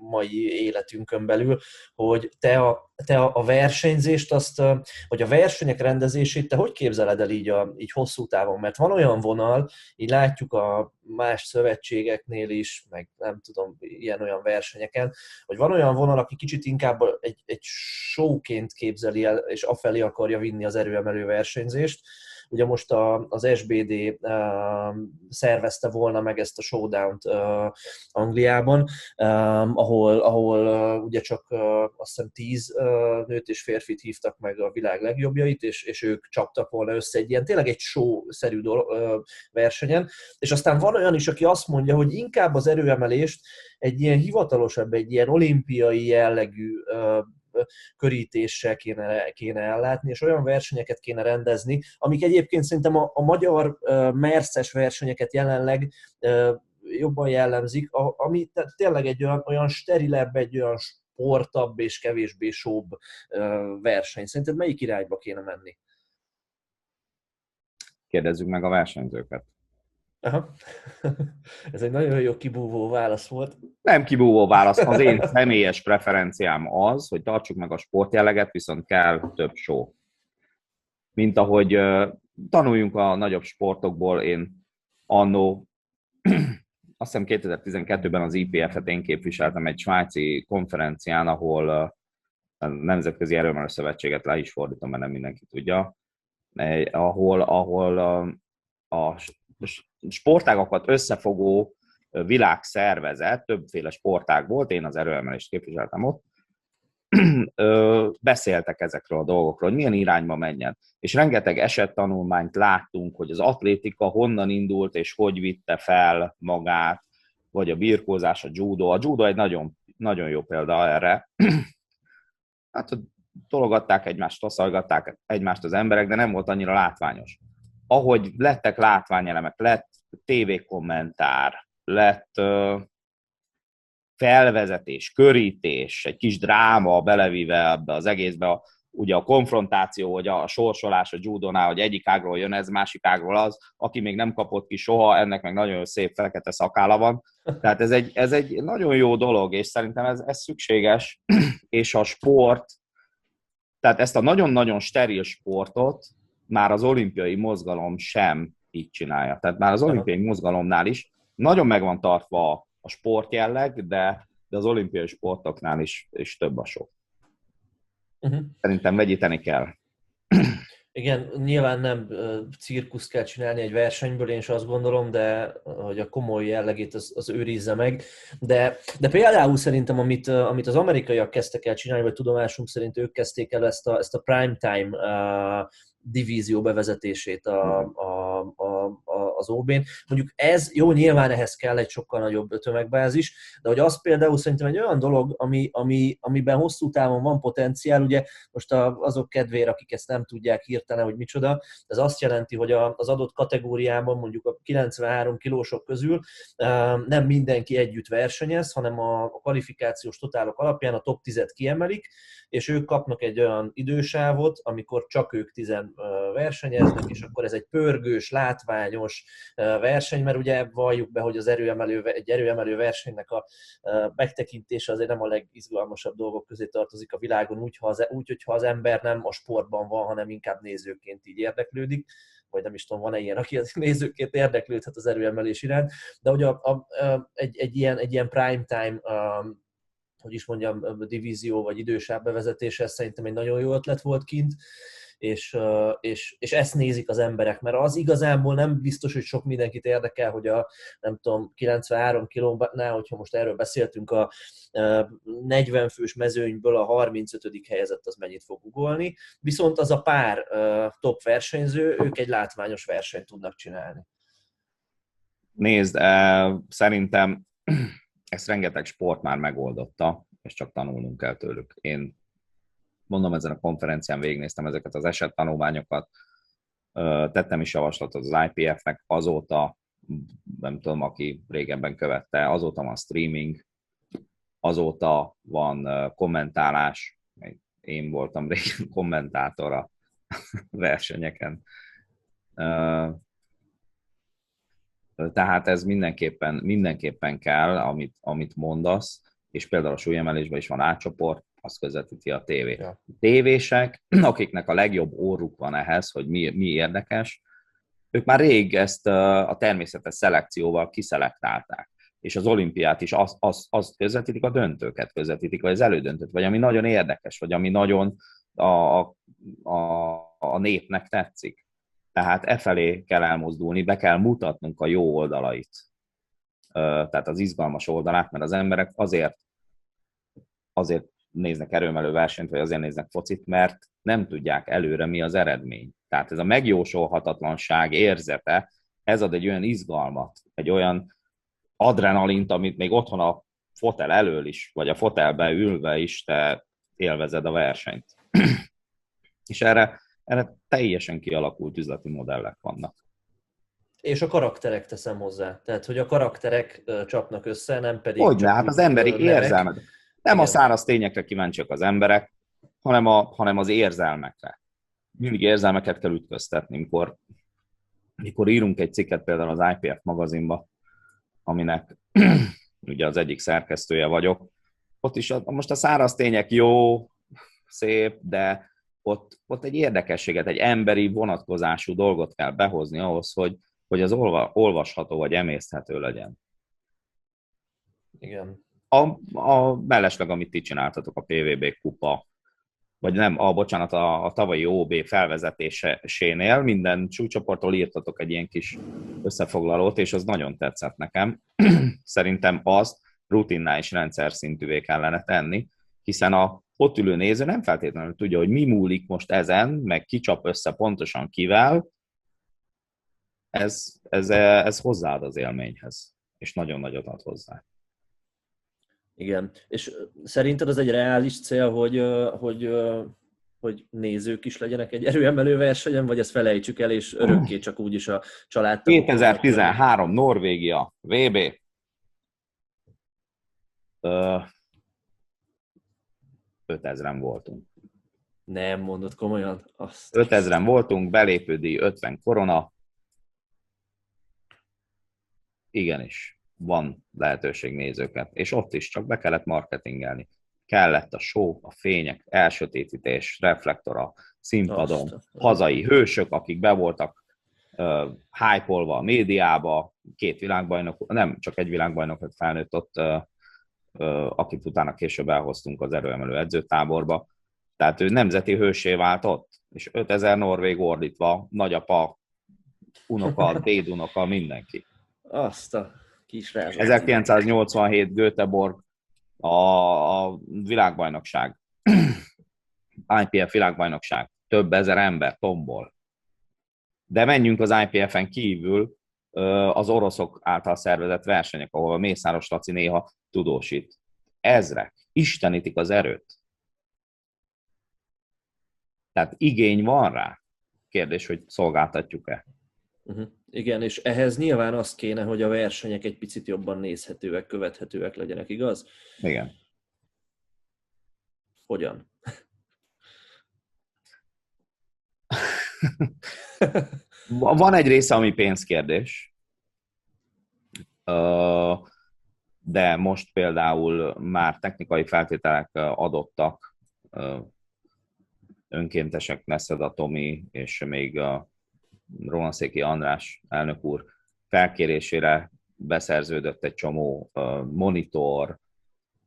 mai életünkön belül, hogy te a, te a versenyzést, azt, vagy a versenyek rendezését, te hogy képzeled el így, a, így hosszú távon? Mert van olyan vonal, így látjuk a más szövetségeknél is, meg nem tudom, ilyen-olyan versenyeken, hogy van olyan vonal, aki kicsit inkább egy, egy showként képzeli el, és afelé akarja vinni az erőemelő versenyzést, Ugye most a, az SBD uh, szervezte volna meg ezt a showdown-t uh, Angliában, um, ahol, ahol uh, ugye csak uh, azt hiszem tíz nőt és férfit hívtak meg a világ legjobbjait, és, és ők csaptak volna össze egy ilyen tényleg egy show-szerű dolog, versenyen, és aztán van olyan is, aki azt mondja, hogy inkább az erőemelést egy ilyen hivatalosabb, egy ilyen olimpiai jellegű körítéssel kéne, kéne ellátni, és olyan versenyeket kéne rendezni, amik egyébként szerintem a, a magyar merszes versenyeket jelenleg jobban jellemzik, ami tényleg egy olyan, olyan sterilebb, egy olyan sportabb és kevésbé sóbb verseny. Szerinted melyik irányba kéne menni? Kérdezzük meg a versenyzőket. Aha. Ez egy nagyon jó kibúvó válasz volt. Nem kibúvó válasz, az én személyes preferenciám az, hogy tartsuk meg a sportjelleget, viszont kell több show. Mint ahogy tanuljunk a nagyobb sportokból, én annó, azt hiszem 2012-ben az IPF-et én képviseltem egy svájci konferencián, ahol a Nemzetközi Erőmelő Szövetséget le is fordítom, mert nem mindenki tudja, ahol, ahol a, a sportágakat összefogó világszervezet, többféle sportág volt, én az erőemelést képviseltem ott, beszéltek ezekről a dolgokról, hogy milyen irányba menjen. És rengeteg esettanulmányt láttunk, hogy az atlétika honnan indult, és hogy vitte fel magát, vagy a birkózás, a judo. A judo egy nagyon, nagyon jó példa erre. Hát tologatták egymást, taszalgatták egymást az emberek, de nem volt annyira látványos ahogy lettek látványelemek, lett tévékommentár, lett felvezetés, körítés, egy kis dráma belevíve ebbe az egészbe, ugye a konfrontáció, hogy a sorsolás a judonál, hogy egyik ágról jön ez, másik ágról az, aki még nem kapott ki soha, ennek meg nagyon szép fekete szakála van. Tehát ez egy, ez egy nagyon jó dolog, és szerintem ez, ez szükséges, és a sport, tehát ezt a nagyon-nagyon steril sportot, már az olimpiai mozgalom sem így csinálja. Tehát már az olimpiai mozgalomnál is nagyon meg van tartva a sportjelleg, de, de az olimpiai sportoknál is, is több a sok. Uh-huh. Szerintem vegyíteni kell. Igen, nyilván nem cirkuszt kell csinálni egy versenyből, én is azt gondolom, de hogy a komoly jellegét az, az őrizze meg. De, de például szerintem, amit, amit az amerikaiak kezdtek el csinálni, vagy tudomásunk szerint ők kezdték el ezt a, ezt a prime time uh, divízió bevezetését a, a, a, az OB-n. Mondjuk ez, jó, nyilván ehhez kell egy sokkal nagyobb tömegbázis, de hogy az például szerintem egy olyan dolog, ami, ami, amiben hosszú távon van potenciál, ugye most azok kedvére, akik ezt nem tudják hirtelen, hogy micsoda, ez azt jelenti, hogy az adott kategóriában mondjuk a 93 kilósok közül nem mindenki együtt versenyez, hanem a kvalifikációs totálok alapján a top 10-et kiemelik, és ők kapnak egy olyan idősávot, amikor csak ők tizen versenyeznek, és akkor ez egy pörgős, látványos verseny, mert ugye valljuk be, hogy az erőemelő, egy erőemelő versenynek a megtekintése azért nem a legizgalmasabb dolgok közé tartozik a világon, úgy, ha az, úgy hogyha az ember nem a sportban van, hanem inkább nézőként így érdeklődik vagy nem is tudom, van-e ilyen, aki az nézőként érdeklődhet az erőemelés iránt, de hogy a, a, egy, egy, ilyen, egy ilyen prime time um, hogy is mondjam, divízió vagy idősább bevezetése, ez szerintem egy nagyon jó ötlet volt kint, és, és, és ezt nézik az emberek, mert az igazából nem biztos, hogy sok mindenkit érdekel, hogy a nem tudom, 93 kilónál, hogyha most erről beszéltünk, a 40 fős mezőnyből a 35. helyezett az mennyit fog ugolni, viszont az a pár top versenyző, ők egy látványos versenyt tudnak csinálni. Nézd, szerintem ezt rengeteg sport már megoldotta, és csak tanulnunk kell tőlük. Én mondom, ezen a konferencián végignéztem ezeket az esettanulmányokat, tettem is javaslatot az IPF-nek, azóta, nem tudom, aki régebben követte, azóta van streaming, azóta van kommentálás, én voltam régen kommentátor a versenyeken. Tehát ez mindenképpen, mindenképpen kell, amit, amit mondasz, és például a súlyemelésben is van átcsoport, azt közvetíti a tévé. Ja. Tévések, akiknek a legjobb óruk van ehhez, hogy mi, mi érdekes, ők már rég ezt a természetes szelekcióval kiszelektálták. És az olimpiát is azt, azt, azt közvetítik, a döntőket közvetítik, vagy az elődöntőt, vagy ami nagyon érdekes, vagy ami nagyon a, a, a népnek tetszik. Tehát e felé kell elmozdulni, be kell mutatnunk a jó oldalait. Tehát az izgalmas oldalát, mert az emberek azért, azért néznek erőmelő versenyt, vagy azért néznek focit, mert nem tudják előre, mi az eredmény. Tehát ez a megjósolhatatlanság érzete, ez ad egy olyan izgalmat, egy olyan adrenalint, amit még otthon a fotel elől is, vagy a fotelbe ülve is te élvezed a versenyt. És erre, erre teljesen kialakult üzleti modellek vannak. És a karakterek teszem hozzá. Tehát, hogy a karakterek csapnak össze, nem pedig... Hogy hát az emberi érzelmek. Nem a száraz tényekre kíváncsiak az emberek, hanem, a, hanem az érzelmekre. Mindig érzelmeket kell ütköztetni, amikor mikor írunk egy cikket például az IPF magazinba, aminek ugye az egyik szerkesztője vagyok, ott is a, most a száraz tények jó, szép, de ott, ott egy érdekességet, egy emberi vonatkozású dolgot kell behozni ahhoz, hogy, hogy az olva, olvasható vagy emészthető legyen. Igen. A, a mellesleg, amit ti csináltatok, a PVB kupa, vagy nem, a, bocsánat, a, a tavalyi OB felvezetésénél minden csúcsoporttól írtatok egy ilyen kis összefoglalót, és az nagyon tetszett nekem. Szerintem azt rutinná és rendszer szintűvé kellene tenni, hiszen a ott ülő néző nem feltétlenül tudja, hogy mi múlik most ezen, meg kicsap össze pontosan kivel, ez, ez, ez hozzáad az élményhez, és nagyon nagyot ad hozzá. Igen, és szerinted az egy reális cél, hogy, hogy, hogy nézők is legyenek egy erőemelő versenyen, vagy ezt felejtsük el, és örökké csak úgyis a család. 2013 Norvégia, VB. 5000-en voltunk. Nem mondod komolyan? Azt 5000-en voltunk, belépődi 50 korona. Igenis, van lehetőség nézőket. És ott is csak be kellett marketingelni. Kellett a show, a fények, elsötétítés, reflektor a színpadon, Azt. hazai hősök, akik be voltak uh, hype a médiába, két világbajnok, nem csak egy világbajnokot felnőtt ott uh, akit utána később elhoztunk az erőemelő edzőtáborba. Tehát ő nemzeti hősé vált ott, és 5000 norvég ordítva, nagyapa, unoka, dédunoka, mindenki. Azt a kis rá. 1987 Göteborg a, a világbajnokság. IPF világbajnokság. Több ezer ember tombol. De menjünk az IPF-en kívül az oroszok által szervezett versenyek, ahol a Mészáros Laci néha tudósít. Ezrek istenítik az erőt. Tehát igény van rá. Kérdés, hogy szolgáltatjuk-e. Uh-huh. Igen, és ehhez nyilván azt kéne, hogy a versenyek egy picit jobban nézhetőek, követhetőek legyenek, igaz? Igen. Hogyan? Van egy része, ami pénzkérdés, de most például már technikai feltételek adottak, önkéntesek Neszeda Tomi és még a Ronaszéki András elnök úr felkérésére beszerződött egy csomó monitor,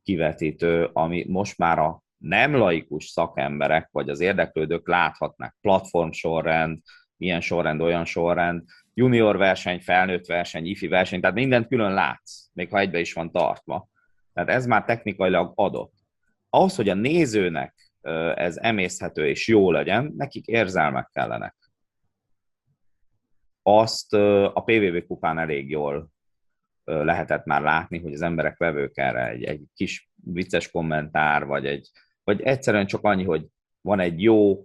kivetítő, ami most már a nem laikus szakemberek, vagy az érdeklődők láthatnak platform sorrend, ilyen sorrend, olyan sorrend, junior verseny, felnőtt verseny, ifi verseny, tehát mindent külön látsz, még ha egybe is van tartva. Tehát ez már technikailag adott. Ahhoz, hogy a nézőnek ez emészhető és jó legyen, nekik érzelmek kellenek. Azt a PVV kupán elég jól lehetett már látni, hogy az emberek vevők erre egy, egy kis vicces kommentár, vagy, egy, vagy egyszerűen csak annyi, hogy van egy jó,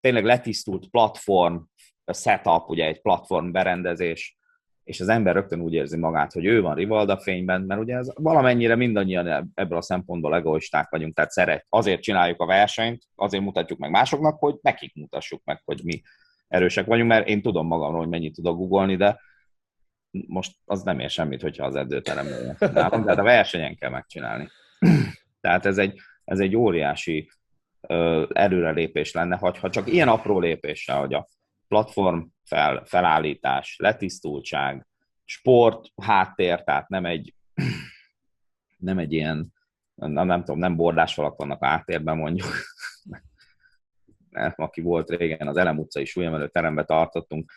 tényleg letisztult platform, a setup, ugye egy platform berendezés, és az ember rögtön úgy érzi magát, hogy ő van Rivalda fényben, mert ugye ez valamennyire mindannyian ebből a szempontból egoisták vagyunk, tehát szeret, azért csináljuk a versenyt, azért mutatjuk meg másoknak, hogy nekik mutassuk meg, hogy mi erősek vagyunk, mert én tudom magamról, hogy mennyit tudok googolni, de most az nem ér semmit, hogyha az edzőteremben csinálom, tehát a versenyen kell megcsinálni. Tehát ez egy, ez egy óriási előrelépés lenne, ha csak ilyen apró lépéssel, hogy a platform fel, felállítás, letisztultság, sport, háttér, tehát nem egy, nem egy ilyen, nem, nem tudom, nem bordás vannak a háttérben mondjuk, aki volt régen, az Elem utcai súlyemelő terembe tartottunk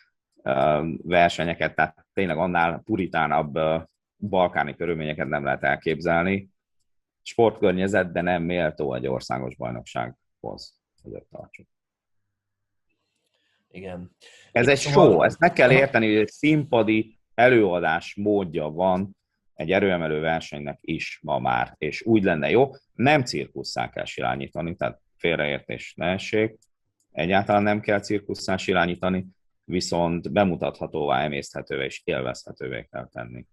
versenyeket, tehát tényleg annál puritánabb balkáni körülményeket nem lehet elképzelni. Sportkörnyezet, de nem méltó egy országos bajnoksághoz, hogy ott tartsuk. Igen. Ez egy szóval... show, ezt meg kell érteni, hogy egy színpadi előadás módja van egy erőemelő versenynek is ma már, és úgy lenne jó, nem cirkusszá kell silányítani, tehát félreértés ne essék, egyáltalán nem kell cirkusszá silányítani, viszont bemutathatóvá, emészthetővé és élvezhetővé kell tenni.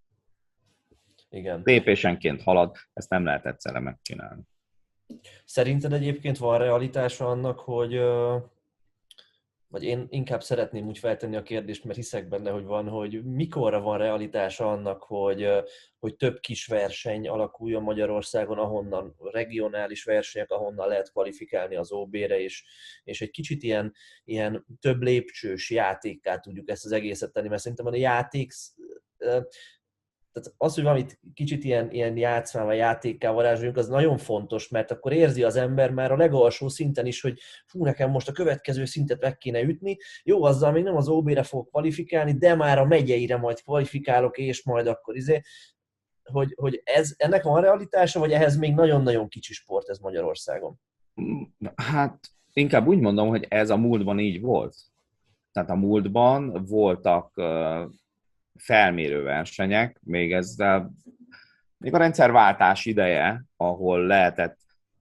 Igen. Lépésenként halad, ezt nem lehet egyszerre megcsinálni. Szerinted egyébként van realitása annak, hogy vagy én inkább szeretném úgy feltenni a kérdést, mert hiszek benne, hogy van, hogy mikorra van realitása annak, hogy, hogy több kis verseny alakuljon Magyarországon, ahonnan regionális versenyek, ahonnan lehet kvalifikálni az OB-re, és, és egy kicsit ilyen, ilyen több lépcsős játékká tudjuk ezt az egészet tenni, mert szerintem a játék tehát az, hogy valamit kicsit ilyen, ilyen játszmával, játékká varázsoljunk, az nagyon fontos, mert akkor érzi az ember már a legalsó szinten is, hogy fú, nekem most a következő szintet meg kéne ütni. Jó, azzal még nem az OB-re fog kvalifikálni, de már a megyeire majd kvalifikálok, és majd akkor izé, hogy, hogy ez, ennek van realitása, vagy ehhez még nagyon-nagyon kicsi sport ez Magyarországon? Hát inkább úgy mondom, hogy ez a múltban így volt. Tehát a múltban voltak felmérő versenyek, még ezzel még a rendszerváltás ideje, ahol lehetett,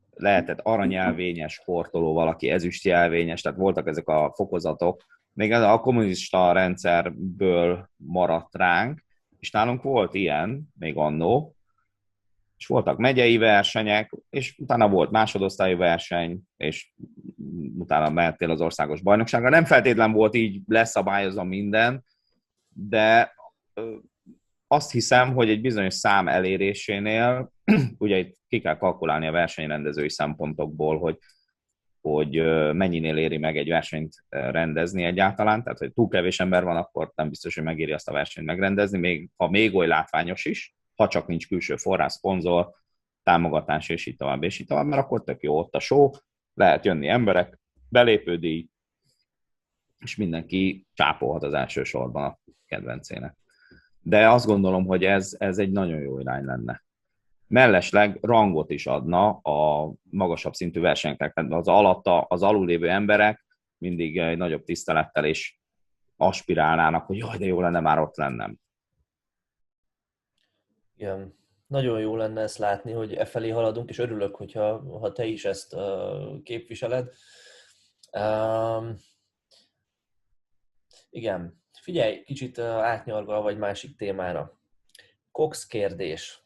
lehetett aranyelvényes sportoló, valaki ezüstjelvényes, tehát voltak ezek a fokozatok, még ez a kommunista rendszerből maradt ránk, és nálunk volt ilyen, még annó, és voltak megyei versenyek, és utána volt másodosztályú verseny, és utána mehettél az országos bajnokságra. Nem feltétlen volt így leszabályozva minden, de azt hiszem, hogy egy bizonyos szám elérésénél, ugye itt ki kell kalkulálni a versenyrendezői szempontokból, hogy, hogy mennyinél éri meg egy versenyt rendezni egyáltalán, tehát hogy túl kevés ember van, akkor nem biztos, hogy megéri azt a versenyt megrendezni, még, ha még oly látványos is, ha csak nincs külső forrás, szponzor, támogatás, és így tovább, és így tovább, mert akkor tök jó ott a show, lehet jönni emberek, belépődíj, és mindenki csápolhat az első sorban a kedvencének de azt gondolom, hogy ez, ez egy nagyon jó irány lenne. Mellesleg rangot is adna a magasabb szintű versenyeknek, tehát az alatta, az alulévő emberek mindig egy nagyobb tisztelettel is aspirálnának, hogy jaj, de jó lenne már ott lennem. Igen, nagyon jó lenne ezt látni, hogy e felé haladunk, és örülök, hogyha ha te is ezt uh, képviseled. Um, igen, Figyelj, kicsit átnyargal vagy másik témára. Cox kérdés.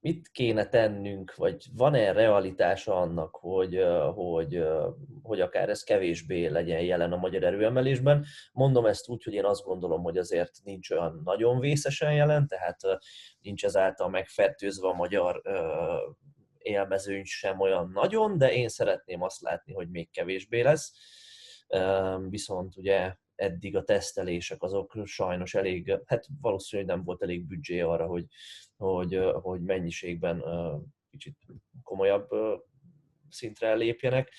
Mit kéne tennünk, vagy van-e realitása annak, hogy, hogy, hogy akár ez kevésbé legyen jelen a magyar erőemelésben? Mondom ezt úgy, hogy én azt gondolom, hogy azért nincs olyan nagyon vészesen jelen, tehát nincs ezáltal megfertőzve a magyar élmezőny sem olyan nagyon, de én szeretném azt látni, hogy még kevésbé lesz. Viszont ugye eddig a tesztelések azok sajnos elég, hát valószínűleg nem volt elég büdzsé arra, hogy, hogy, hogy mennyiségben kicsit komolyabb szintre lépjenek,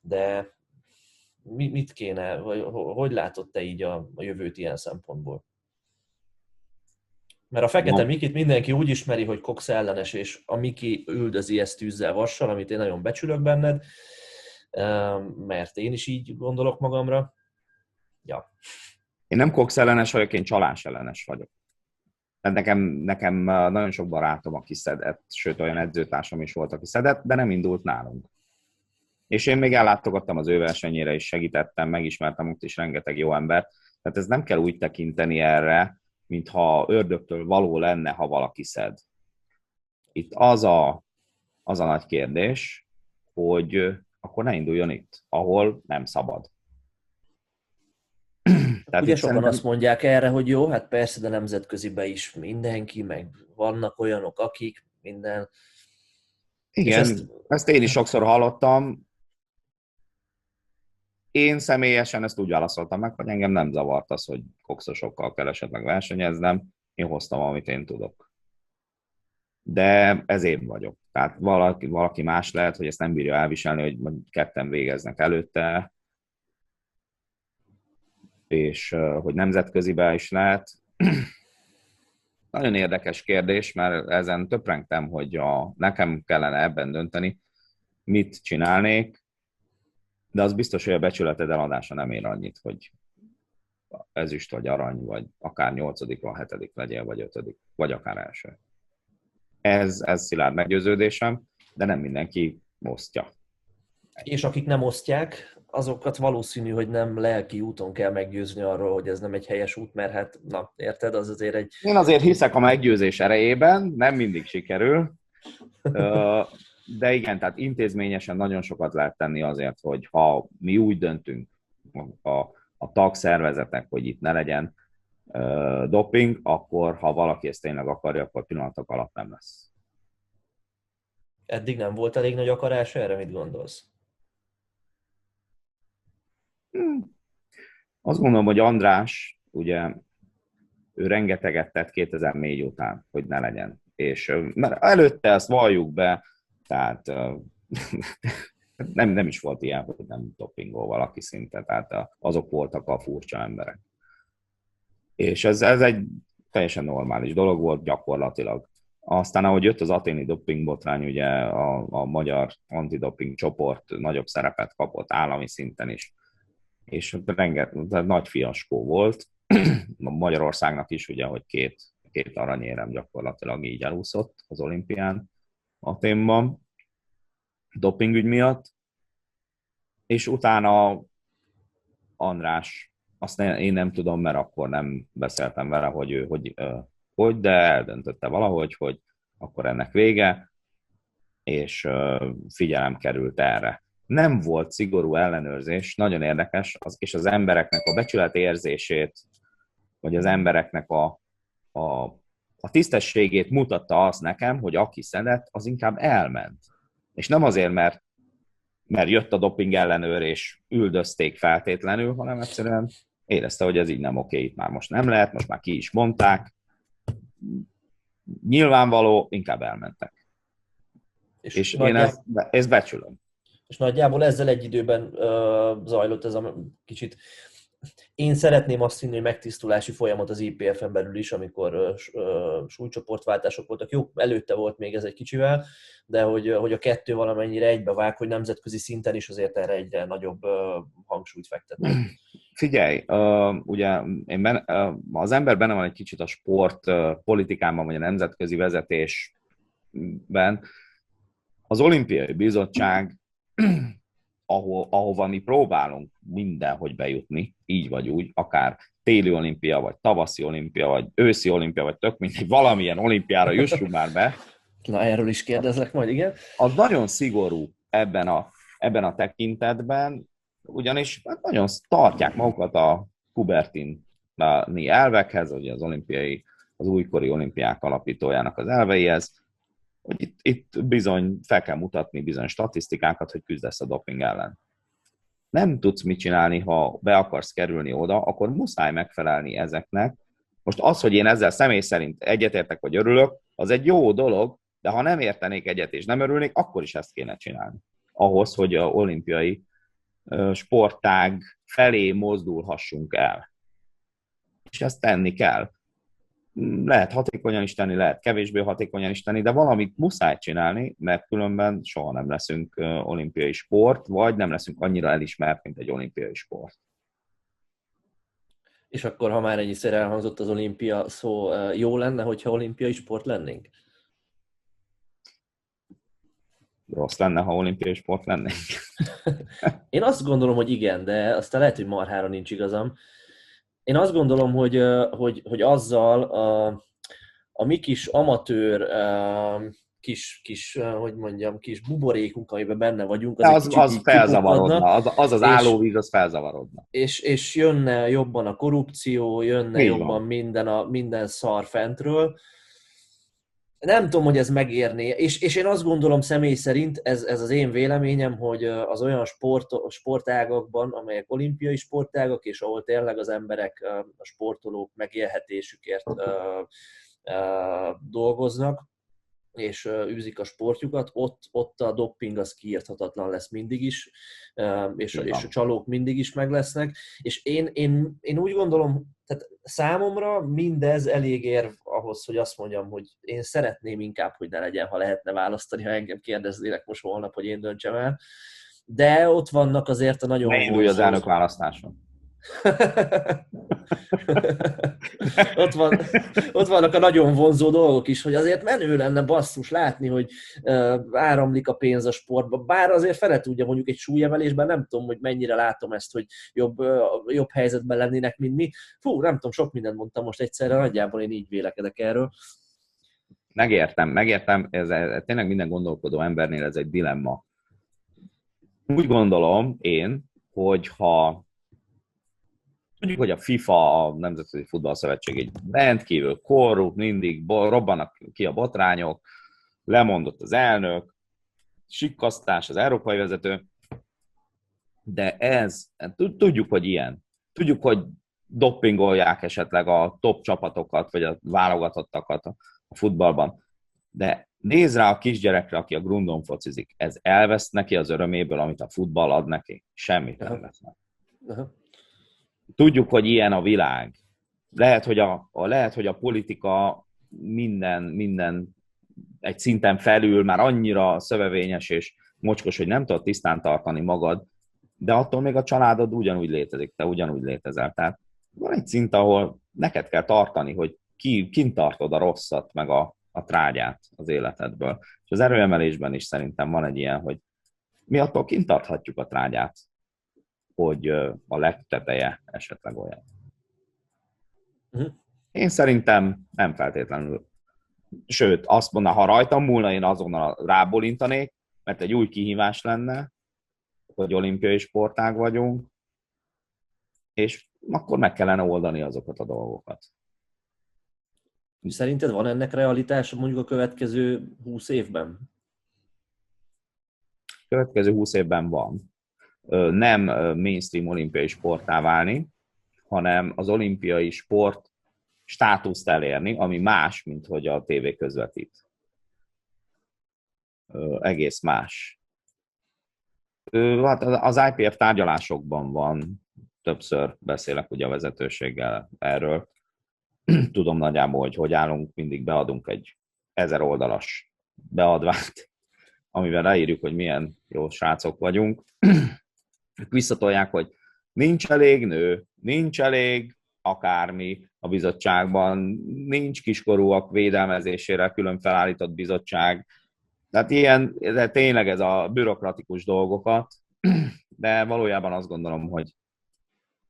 de mit kéne, vagy hogy látod te így a, a jövőt ilyen szempontból? Mert a Fekete Mikit mindenki úgy ismeri, hogy Cox ellenes, és a Miki üldözi ezt tűzzel vassal, amit én nagyon becsülök benned, mert én is így gondolok magamra ja. Én nem Cox ellenes vagyok, én csalás ellenes vagyok. Tehát nekem, nekem nagyon sok barátom, aki szedett, sőt olyan edzőtársam is volt, aki szedett, de nem indult nálunk. És én még ellátogattam az ő versenyére, és segítettem, megismertem ott is rengeteg jó embert. Tehát ez nem kell úgy tekinteni erre, mintha ördögtől való lenne, ha valaki szed. Itt az a, az a nagy kérdés, hogy akkor ne induljon itt, ahol nem szabad. Tehát Ugye sokan szerintem... azt mondják erre, hogy jó, hát persze, de nemzetközibe is mindenki, meg vannak olyanok, akik, minden. Igen, ezt... ezt én is sokszor hallottam. Én személyesen ezt úgy válaszoltam meg, hogy engem nem zavart az, hogy kokszosokkal keresett meg versenyeznem. Én hoztam, amit én tudok. De ez én vagyok. Tehát valaki, valaki más lehet, hogy ezt nem bírja elviselni, hogy ketten végeznek előtte, és hogy nemzetközibe is lehet. Nagyon érdekes kérdés, mert ezen töprengtem, hogy a, nekem kellene ebben dönteni, mit csinálnék, de az biztos, hogy a becsületed eladása nem ér annyit, hogy ezüst vagy arany, vagy akár nyolcadik, vagy hetedik legyél, vagy ötödik, vagy akár első. Ez, ez szilárd meggyőződésem, de nem mindenki osztja. És akik nem osztják, azokat valószínű, hogy nem lelki úton kell meggyőzni arról, hogy ez nem egy helyes út, mert hát, na, érted, az azért egy... Én azért hiszek a meggyőzés erejében, nem mindig sikerül, de igen, tehát intézményesen nagyon sokat lehet tenni azért, hogy ha mi úgy döntünk, a, a tagszervezetek, hogy itt ne legyen doping, akkor ha valaki ezt tényleg akarja, akkor pillanatok alatt nem lesz. Eddig nem volt elég nagy akarás erre, mit gondolsz? Hmm. Azt gondolom, hogy András, ugye ő rengeteget tett 2004 után, hogy ne legyen. És mert előtte ezt valljuk be, tehát nem, nem is volt ilyen, hogy nem dopingol valaki szinte, tehát azok voltak a furcsa emberek. És ez, ez egy teljesen normális dolog volt gyakorlatilag. Aztán, ahogy jött az aténi dopingbotrány, ugye a, a magyar antidoping csoport nagyobb szerepet kapott állami szinten is, és rengeteg nagy fiaskó volt. Magyarországnak is, ugye, hogy két, két aranyérem gyakorlatilag így elúszott az olimpián Aténban dopingügy miatt, és utána András, azt én nem tudom, mert akkor nem beszéltem vele, hogy ő hogy, hogy de eldöntötte valahogy, hogy akkor ennek vége, és figyelem került erre. Nem volt szigorú ellenőrzés, nagyon érdekes, az, és az embereknek a becsület érzését, vagy az embereknek a, a, a tisztességét mutatta azt nekem, hogy aki szedett, az inkább elment. És nem azért, mert, mert jött a doping ellenőr, és üldözték feltétlenül, hanem egyszerűen érezte, hogy ez így nem oké, itt már most nem lehet, most már ki is mondták. Nyilvánvaló, inkább elmentek. És, és én ezt, ezt becsülöm. És nagyjából ezzel egy időben uh, zajlott ez a kicsit én szeretném azt hinni, hogy megtisztulási folyamat az IPF-en belül is, amikor uh, súlycsoportváltások voltak. Jó, előtte volt még ez egy kicsivel, de hogy, hogy a kettő valamennyire egybevág, hogy nemzetközi szinten is azért erre egyre nagyobb uh, hangsúlyt fektet. Figyelj, ugye én ben, az ember benne van egy kicsit a sport politikában, vagy a nemzetközi vezetésben. Az olimpiai bizottság ahol, ahova mi próbálunk mindenhogy bejutni, így vagy úgy, akár téli olimpia, vagy tavaszi olimpia, vagy őszi olimpia, vagy tök mindegy, valamilyen olimpiára jussunk már be. Na, erről is kérdezlek majd, igen. Az nagyon szigorú ebben a, ebben a tekintetben, ugyanis hát nagyon tartják magukat a Kubertini elvekhez, ugye az olimpiai, az újkori olimpiák alapítójának az elveihez, hogy itt, itt bizony fel kell mutatni bizony statisztikákat, hogy küzdesz a doping ellen. Nem tudsz mit csinálni, ha be akarsz kerülni oda, akkor muszáj megfelelni ezeknek. Most az, hogy én ezzel személy szerint egyetértek vagy örülök, az egy jó dolog, de ha nem értenék egyet és nem örülnék, akkor is ezt kéne csinálni. Ahhoz, hogy a olimpiai sportág felé mozdulhassunk el. És ezt tenni kell lehet hatékonyan is tenni, lehet kevésbé hatékonyan is tenni, de valamit muszáj csinálni, mert különben soha nem leszünk olimpiai sport, vagy nem leszünk annyira elismert, mint egy olimpiai sport. És akkor, ha már ennyiszer elhangzott az olimpia szó, jó lenne, hogyha olimpiai sport lennénk? Rossz lenne, ha olimpiai sport lennénk. Én azt gondolom, hogy igen, de aztán lehet, hogy marhára nincs igazam én azt gondolom, hogy, hogy, hogy azzal a, a mi kis amatőr kis, kis, hogy mondjam, kis buborékunk, amiben benne vagyunk, az, az, az felzavarodna, az az, az állóvíz, az felzavarodna. És, és jönne jobban a korrupció, jönne Így jobban minden, a, minden szar fentről, nem tudom, hogy ez megérné, és, és én azt gondolom személy szerint, ez, ez az én véleményem, hogy az olyan sport, sportágakban, amelyek olimpiai sportágak, és ahol tényleg az emberek, a sportolók megélhetésükért dolgoznak, és űzik a sportjukat, ott, ott a dopping az kiírthatatlan lesz mindig is, és, és a csalók mindig is meg lesznek, és én, én, én úgy gondolom, tehát számomra mindez elég érv ahhoz, hogy azt mondjam, hogy én szeretném inkább, hogy ne legyen, ha lehetne választani, ha engem kérdeznének most holnap, hogy én döntsem el. De ott vannak azért a nagyon... Ne indulj az elnök választáson. ott, van, ott vannak a nagyon vonzó dolgok is, hogy azért menő lenne basszus látni, hogy áramlik a pénz a sportba. Bár azért fele tudja mondjuk egy súlyemelésben, nem tudom, hogy mennyire látom ezt, hogy jobb, jobb helyzetben lennének, mint mi. Fú, nem tudom, sok mindent mondtam most egyszerre, nagyjából én így vélekedek erről. Megértem, megértem, ez, ez tényleg minden gondolkodó embernél ez egy dilemma. Úgy gondolom én, hogy ha Tudjuk, hogy a FIFA, a Nemzetközi Futballszövetség egy rendkívül korrupt, mindig robbanak ki a botrányok, lemondott az elnök, sikkasztás az európai vezető, de ez, tudjuk, hogy ilyen. Tudjuk, hogy doppingolják esetleg a top csapatokat, vagy a válogatottakat a futballban. De nézd rá a kisgyerekre, aki a grundon focizik. Ez elvesz neki az öröméből, amit a futball ad neki. Semmit nem vesz Tudjuk, hogy ilyen a világ. Lehet, hogy a, a, lehet, hogy a politika minden, minden egy szinten felül már annyira szövevényes és mocskos, hogy nem tudod tisztán tartani magad, de attól még a családod ugyanúgy létezik, te ugyanúgy létezel. Tehát van egy szint, ahol neked kell tartani, hogy ki, kint tartod a rosszat, meg a, a trágyát az életedből. És az erőemelésben is szerintem van egy ilyen, hogy mi attól kint tarthatjuk a trágyát, hogy a legteteje esetleg olyan. Uh-huh. Én szerintem nem feltétlenül. Sőt, azt mondna, ha rajtam múlna, én azonnal rábólintanék, mert egy új kihívás lenne, hogy olimpiai sportág vagyunk, és akkor meg kellene oldani azokat a dolgokat. Szerinted van ennek realitása mondjuk a következő 20 évben? Következő 20 évben van. Nem mainstream olimpiai sportá válni, hanem az olimpiai sport státuszt elérni, ami más, mint hogy a tévé közvetít. Egész más. Hát az IPF tárgyalásokban van, többször beszélek ugye a vezetőséggel erről. Tudom nagyjából, hogy hogy állunk, mindig beadunk egy ezer oldalas beadványt, amivel leírjuk, hogy milyen jó srácok vagyunk. Ők visszatolják, hogy nincs elég nő, nincs elég akármi a bizottságban, nincs kiskorúak védelmezésére külön felállított bizottság, tehát ilyen, de tényleg ez a bürokratikus dolgokat, de valójában azt gondolom, hogy,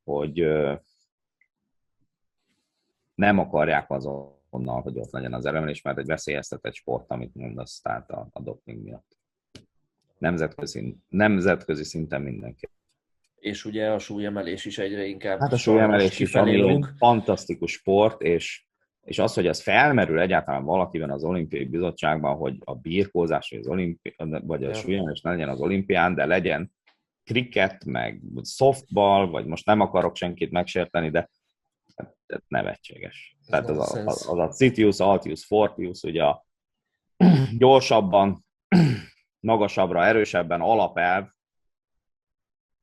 hogy nem akarják azonnal, hogy ott legyen az elemelés, mert egy veszélyeztetett sport, amit mondasz, tehát a, a doping miatt. Nemzetközi, nemzetközi szinten mindenki. És ugye a súlyemelés is egyre inkább. Hát a súlyemelés is, ami fantasztikus sport, és és az, hogy az felmerül egyáltalán valakiben az olimpiai bizottságban, hogy a birkózás vagy, az olimpi, vagy a súlyos ne legyen az olimpián, de legyen kriket, meg softball, vagy most nem akarok senkit megsérteni, de ez nevetséges. Ez Tehát az a, az, az a Citius, Altius, Fortius, ugye a gyorsabban, magasabbra, erősebben alapelv,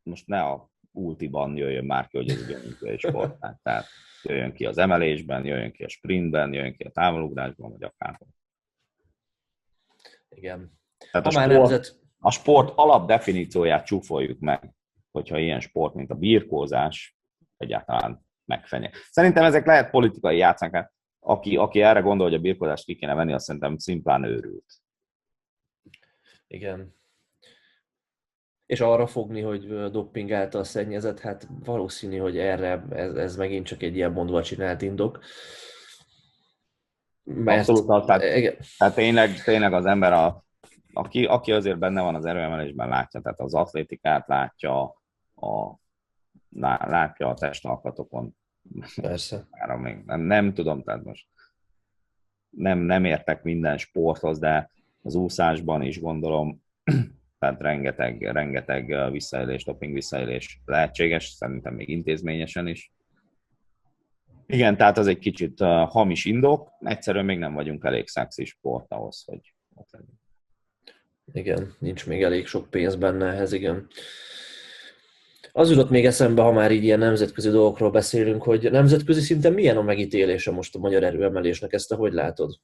most ne a ultiban jöjjön már ki, hogy ez egy olimpiai sport. Tehát jöjjön ki az emelésben, jöjjön ki a sprintben, jöjjön ki a távolugrásban, vagy akárhol. Igen. Tehát a, sport, nemzet... a sport alapdefinícióját csúfoljuk meg, hogyha ilyen sport, mint a birkózás egyáltalán megfenye. Szerintem ezek lehet politikai játszánk. Aki, aki erre gondol, hogy a birkózást ki kéne venni, azt szerintem szimplán őrült. Igen és arra fogni, hogy dopping által szennyezett, hát valószínű, hogy erre ez, ez megint csak egy ilyen mondva csinált indok. Mert, Abszolút, tehát, igen. tehát tényleg, tényleg az ember, a, aki, aki azért benne van az erőemelésben, látja, tehát az atlétikát látja, a, látja a testalkatokon. Persze. még nem, nem tudom, tehát most nem, nem értek minden sporthoz, de az úszásban is gondolom tehát rengeteg, rengeteg visszaélés, doping visszaélés lehetséges, szerintem még intézményesen is. Igen, tehát az egy kicsit uh, hamis indok, egyszerűen még nem vagyunk elég szexi sport ahhoz, hogy ott legyünk. Igen, nincs még elég sok pénz benne ehhez, igen. Az jutott még eszembe, ha már így ilyen nemzetközi dolgokról beszélünk, hogy nemzetközi szinten milyen a megítélése most a magyar erőemelésnek, ezt te hogy látod?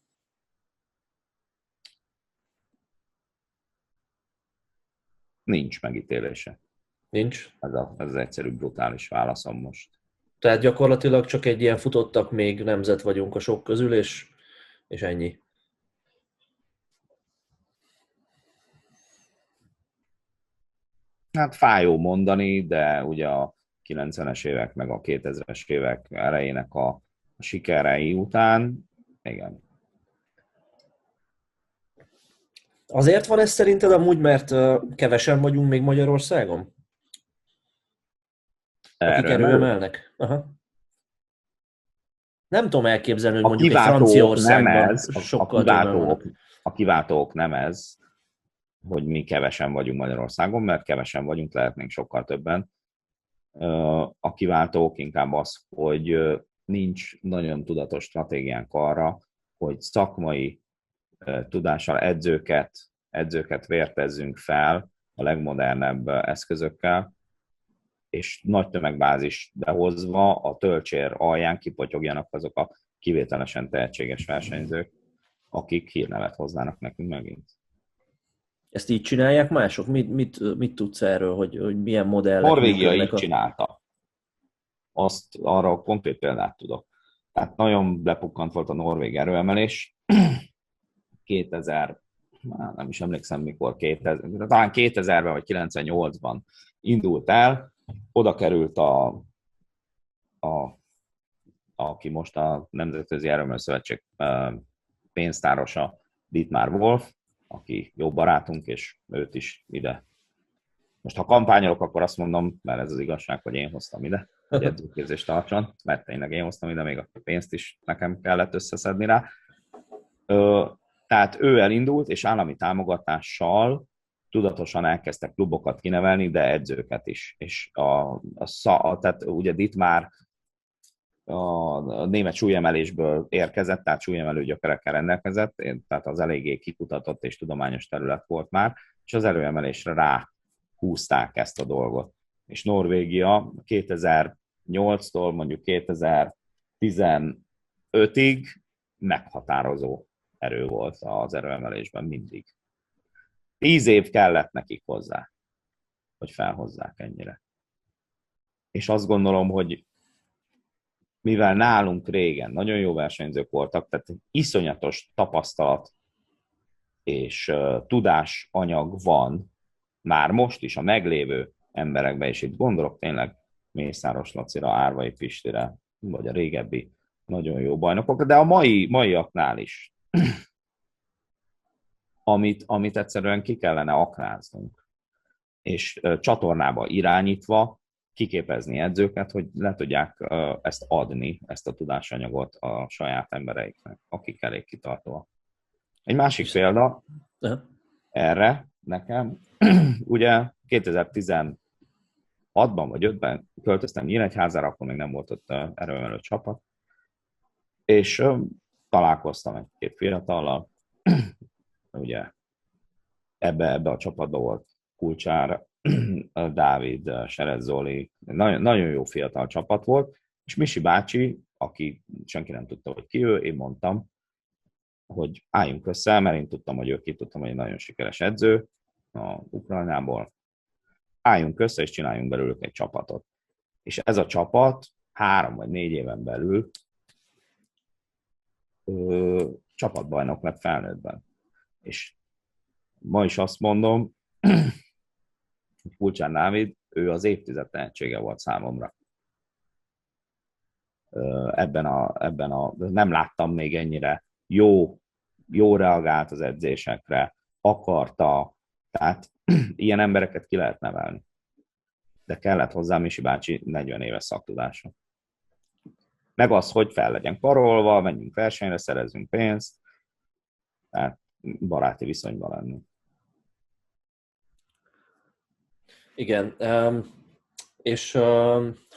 Nincs megítélése. Nincs? Ez, a, ez az egyszerű, brutális válaszom most. Tehát gyakorlatilag csak egy ilyen futottak még nemzet vagyunk a sok közül, és, és ennyi. Hát fájó mondani, de ugye a 90-es évek meg a 2000-es évek elejének a, a sikerei után, igen, Azért van ez szerinted amúgy, mert kevesen vagyunk még Magyarországon? Akik erőemelők. erőemelnek? Aha. Nem tudom elképzelni, hogy A mondjuk egy Franciaországban nem ez, a, a, sokkal többen kiváltók, a kiváltók nem ez, hogy mi kevesen vagyunk Magyarországon, mert kevesen vagyunk, lehetnénk sokkal többen. A kiváltók inkább az, hogy nincs nagyon tudatos stratégiánk arra, hogy szakmai tudással edzőket, edzőket vértezzünk fel a legmodernebb eszközökkel, és nagy tömegbázis behozva a töltsér alján kipotyogjanak azok a kivételesen tehetséges versenyzők, akik hírnevet hoznának nekünk megint. Ezt így csinálják mások? Mit, mit, mit tudsz erről, hogy, hogy milyen modellek Norvégia így a- csinálta. Azt arra konkrét példát tudok. Tehát nagyon lepukkant volt a norvég erőemelés. 2000, már nem is emlékszem mikor, 2000, talán 2000-ben vagy 98-ban indult el, oda került a, a aki most a Nemzetközi Erőmű Szövetség ö, pénztárosa, Dietmar Wolf, aki jó barátunk, és őt is ide. Most ha kampányolok, akkor azt mondom, mert ez az igazság, hogy én hoztam ide, hogy edzőképzést tartson, mert tényleg én hoztam ide, még a pénzt is nekem kellett összeszedni rá. Tehát ő elindult, és állami támogatással tudatosan elkezdtek klubokat kinevelni, de edzőket is. És a, a, szá- a tehát ugye Dietmar a német súlyemelésből érkezett, tehát súlyemelő gyökerekkel rendelkezett, tehát az eléggé kikutatott és tudományos terület volt már, és az erőemelésre rá húzták ezt a dolgot. És Norvégia 2008-tól mondjuk 2015-ig meghatározó erő volt az erőemelésben mindig. Tíz év kellett nekik hozzá, hogy felhozzák ennyire. És azt gondolom, hogy mivel nálunk régen nagyon jó versenyzők voltak, tehát iszonyatos tapasztalat és uh, tudásanyag van már most is a meglévő emberekben, és itt gondolok tényleg Mészáros Lacira, Árvai Pistire, vagy a régebbi nagyon jó bajnokok, de a mai, maiaknál is, amit, amit egyszerűen ki kellene aknáznunk, és csatornába irányítva kiképezni edzőket, hogy le tudják ezt adni, ezt a tudásanyagot a saját embereiknek, akik elég kitartóak. Egy másik példa Aha. erre nekem, ugye 2016-ban vagy 5-ben költöztem Nyíregyházára, akkor még nem volt ott erőemelő csapat, és találkoztam egy-két fiatallal, ugye ebbe, ebbe a csapatba volt Kulcsár, Dávid, Serez Zoli, nagyon, nagyon jó fiatal csapat volt, és Misi bácsi, aki senki nem tudta, hogy ki ő, én mondtam, hogy álljunk össze, mert én tudtam, hogy ő ki tudtam, hogy egy nagyon sikeres edző a Ukrajnából. Álljunk össze, és csináljunk belőlük egy csapatot. És ez a csapat három vagy négy éven belül ö, csapatbajnok lett felnőttben. És ma is azt mondom, hogy Kulcsán Dávid, ő az évtized tehetsége volt számomra. Ö, Ebben a, ebben a, nem láttam még ennyire jó, jó reagált az edzésekre, akarta, tehát ilyen embereket ki lehet nevelni. De kellett hozzá Misi bácsi 40 éves szaktudása. Meg az, hogy fel legyen karolva, menjünk versenyre, szerezzünk pénzt, tehát baráti viszonyban lennünk. Igen, és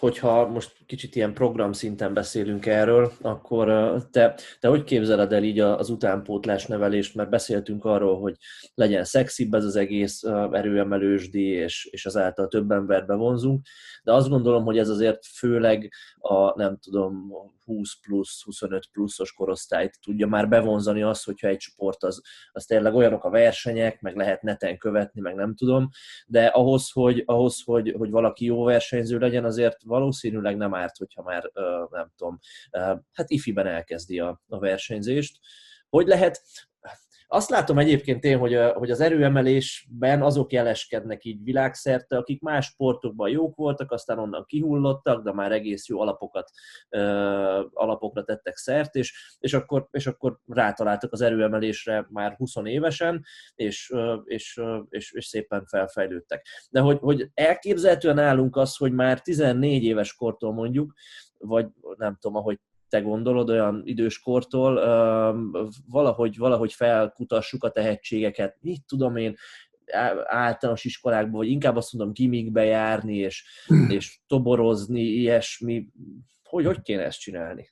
hogyha most kicsit ilyen program szinten beszélünk erről, akkor te, te hogy képzeled el így az utánpótlás nevelést, mert beszéltünk arról, hogy legyen szexibb ez az egész erőemelősdi, és, és azáltal több embert bevonzunk, de azt gondolom, hogy ez azért főleg a, nem tudom, 20 plusz, 25 pluszos korosztályt tudja már bevonzani az, hogyha egy sport az, az tényleg olyanok a versenyek, meg lehet neten követni, meg nem tudom, de ahhoz, hogy, ahhoz, hogy, hogy valaki jó versenyző legyen, azért valószínűleg nem árt, hogyha már nem tudom, hát ifiben elkezdi a, a versenyzést. Hogy lehet, azt látom egyébként én, hogy, hogy az erőemelésben azok jeleskednek így világszerte, akik más sportokban jók voltak, aztán onnan kihullottak, de már egész jó alapokat, alapokra tettek szert, és, és, akkor, és akkor rátaláltak az erőemelésre már 20 évesen, és, és, és, és szépen felfejlődtek. De hogy, hogy elképzelhetően állunk az, hogy már 14 éves kortól mondjuk, vagy nem tudom, ahogy te gondolod, olyan időskortól, valahogy, valahogy felkutassuk a tehetségeket, mit tudom én, általános iskolákban, vagy inkább azt mondom gimikbe járni, és, és toborozni, ilyesmi. Hogy, hogy kéne ezt csinálni?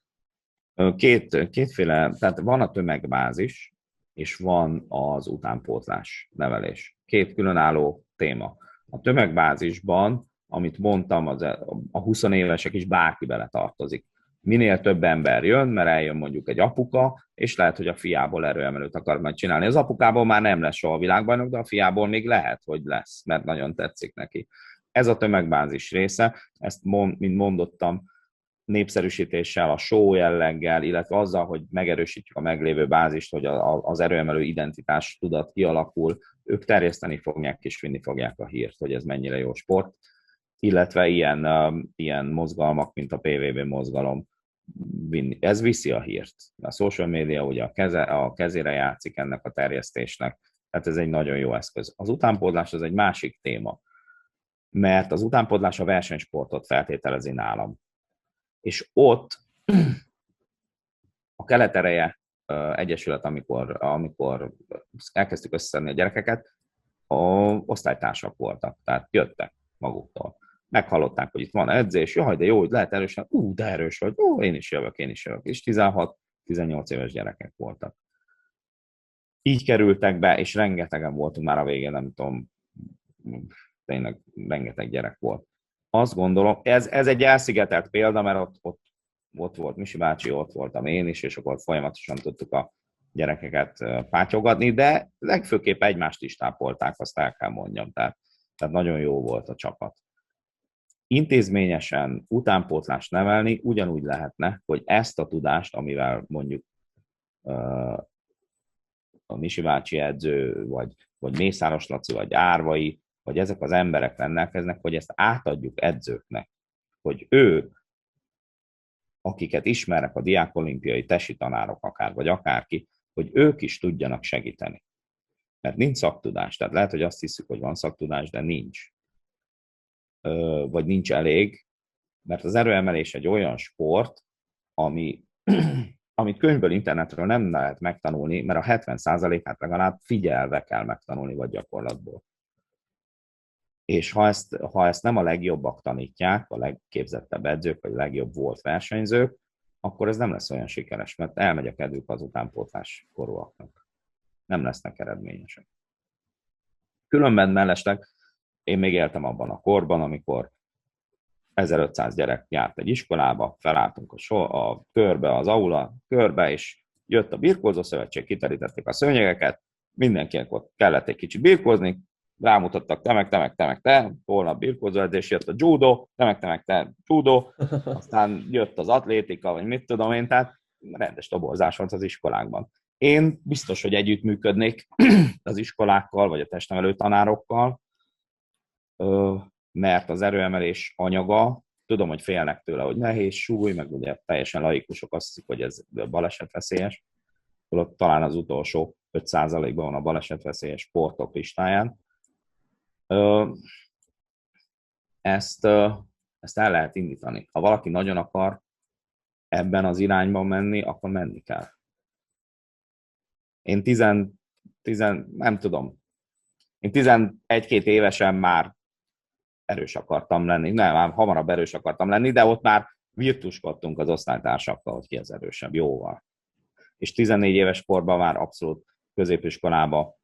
Két, kétféle, tehát van a tömegbázis, és van az utánpótlás nevelés. Két különálló téma. A tömegbázisban, amit mondtam, az a 20 évesek is bárki bele tartozik minél több ember jön, mert eljön mondjuk egy apuka, és lehet, hogy a fiából erőemelőt akar majd csinálni. Az apukából már nem lesz soha világbajnok, de a fiából még lehet, hogy lesz, mert nagyon tetszik neki. Ez a tömegbázis része, ezt mond, mint mondottam, népszerűsítéssel, a show jelleggel, illetve azzal, hogy megerősítjük a meglévő bázist, hogy az erőemelő identitás tudat kialakul, ők terjeszteni fogják és vinni fogják a hírt, hogy ez mennyire jó sport, illetve ilyen, ilyen mozgalmak, mint a PVB mozgalom. Ez viszi a hírt. A social media ugye a, keze, a kezére játszik ennek a terjesztésnek, tehát ez egy nagyon jó eszköz. Az utánpódlás az egy másik téma, mert az utánpódlás a versenysportot feltételezi nálam. És ott a keletereje egyesület, amikor, amikor elkezdtük összeszedni a gyerekeket, a osztálytársak voltak, tehát jöttek maguktól meghallották, hogy itt van edzés, jaj, de jó, hogy lehet erősen, ú, de erős vagy, ó, én is jövök, én is jövök. És 16-18 éves gyerekek voltak. Így kerültek be, és rengetegen voltunk már a végén, nem tudom, tényleg rengeteg gyerek volt. Azt gondolom, ez, ez egy elszigetelt példa, mert ott, ott, ott volt Misi bácsi, ott voltam én is, és akkor folyamatosan tudtuk a gyerekeket pátyogatni, de legfőképp egymást is tápolták, azt el kell mondjam. Tehát, tehát nagyon jó volt a csapat intézményesen utánpótlást nevelni ugyanúgy lehetne, hogy ezt a tudást, amivel mondjuk a Misi bácsi edző, vagy, vagy Mészáros Laci, vagy Árvai, vagy ezek az emberek rendelkeznek, hogy ezt átadjuk edzőknek, hogy ők, akiket ismernek a diákolimpiai tesi tanárok akár, vagy akárki, hogy ők is tudjanak segíteni. Mert nincs szaktudás, tehát lehet, hogy azt hiszük, hogy van szaktudás, de nincs vagy nincs elég, mert az erőemelés egy olyan sport, ami, amit könyvből, internetről nem lehet megtanulni, mert a 70%-át legalább figyelve kell megtanulni, vagy gyakorlatból. És ha ezt, ha ezt nem a legjobbak tanítják, a legképzettebb edzők, vagy a legjobb volt versenyzők, akkor ez nem lesz olyan sikeres, mert elmegy a kedvük az utánpótlás korúaknak. Nem lesznek eredményesek. Különben mellesleg én még éltem abban a korban, amikor 1500 gyerek járt egy iskolába, felálltunk a, so, a körbe, az aula körbe, és jött a birkózó szövetség, kiterítették a szőnyegeket, mindenkinek ott kellett egy kicsit birkózni, rámutattak, te meg, te meg, te meg, te, holnap birkózó edzés, jött a judo, te meg, te meg, te, judo, aztán jött az atlétika, vagy mit tudom én, tehát rendes toborzás volt az iskolákban. Én biztos, hogy együttműködnék az iskolákkal, vagy a testnevelő tanárokkal, mert az erőemelés anyaga, tudom, hogy félnek tőle, hogy nehéz súly, meg ugye teljesen laikusok azt hiszik, hogy ez balesetveszélyes, ott talán az utolsó 5%-ban van a balesetveszélyes sportok listáján. Ezt, ezt el lehet indítani. Ha valaki nagyon akar ebben az irányban menni, akkor menni kell. Én tizen, tizen nem tudom, én 11-2 évesen már erős akartam lenni. Nem, már hamarabb erős akartam lenni, de ott már virtuskodtunk az osztálytársakkal, hogy ki az erősebb, jóval. És 14 éves korban már abszolút középiskolába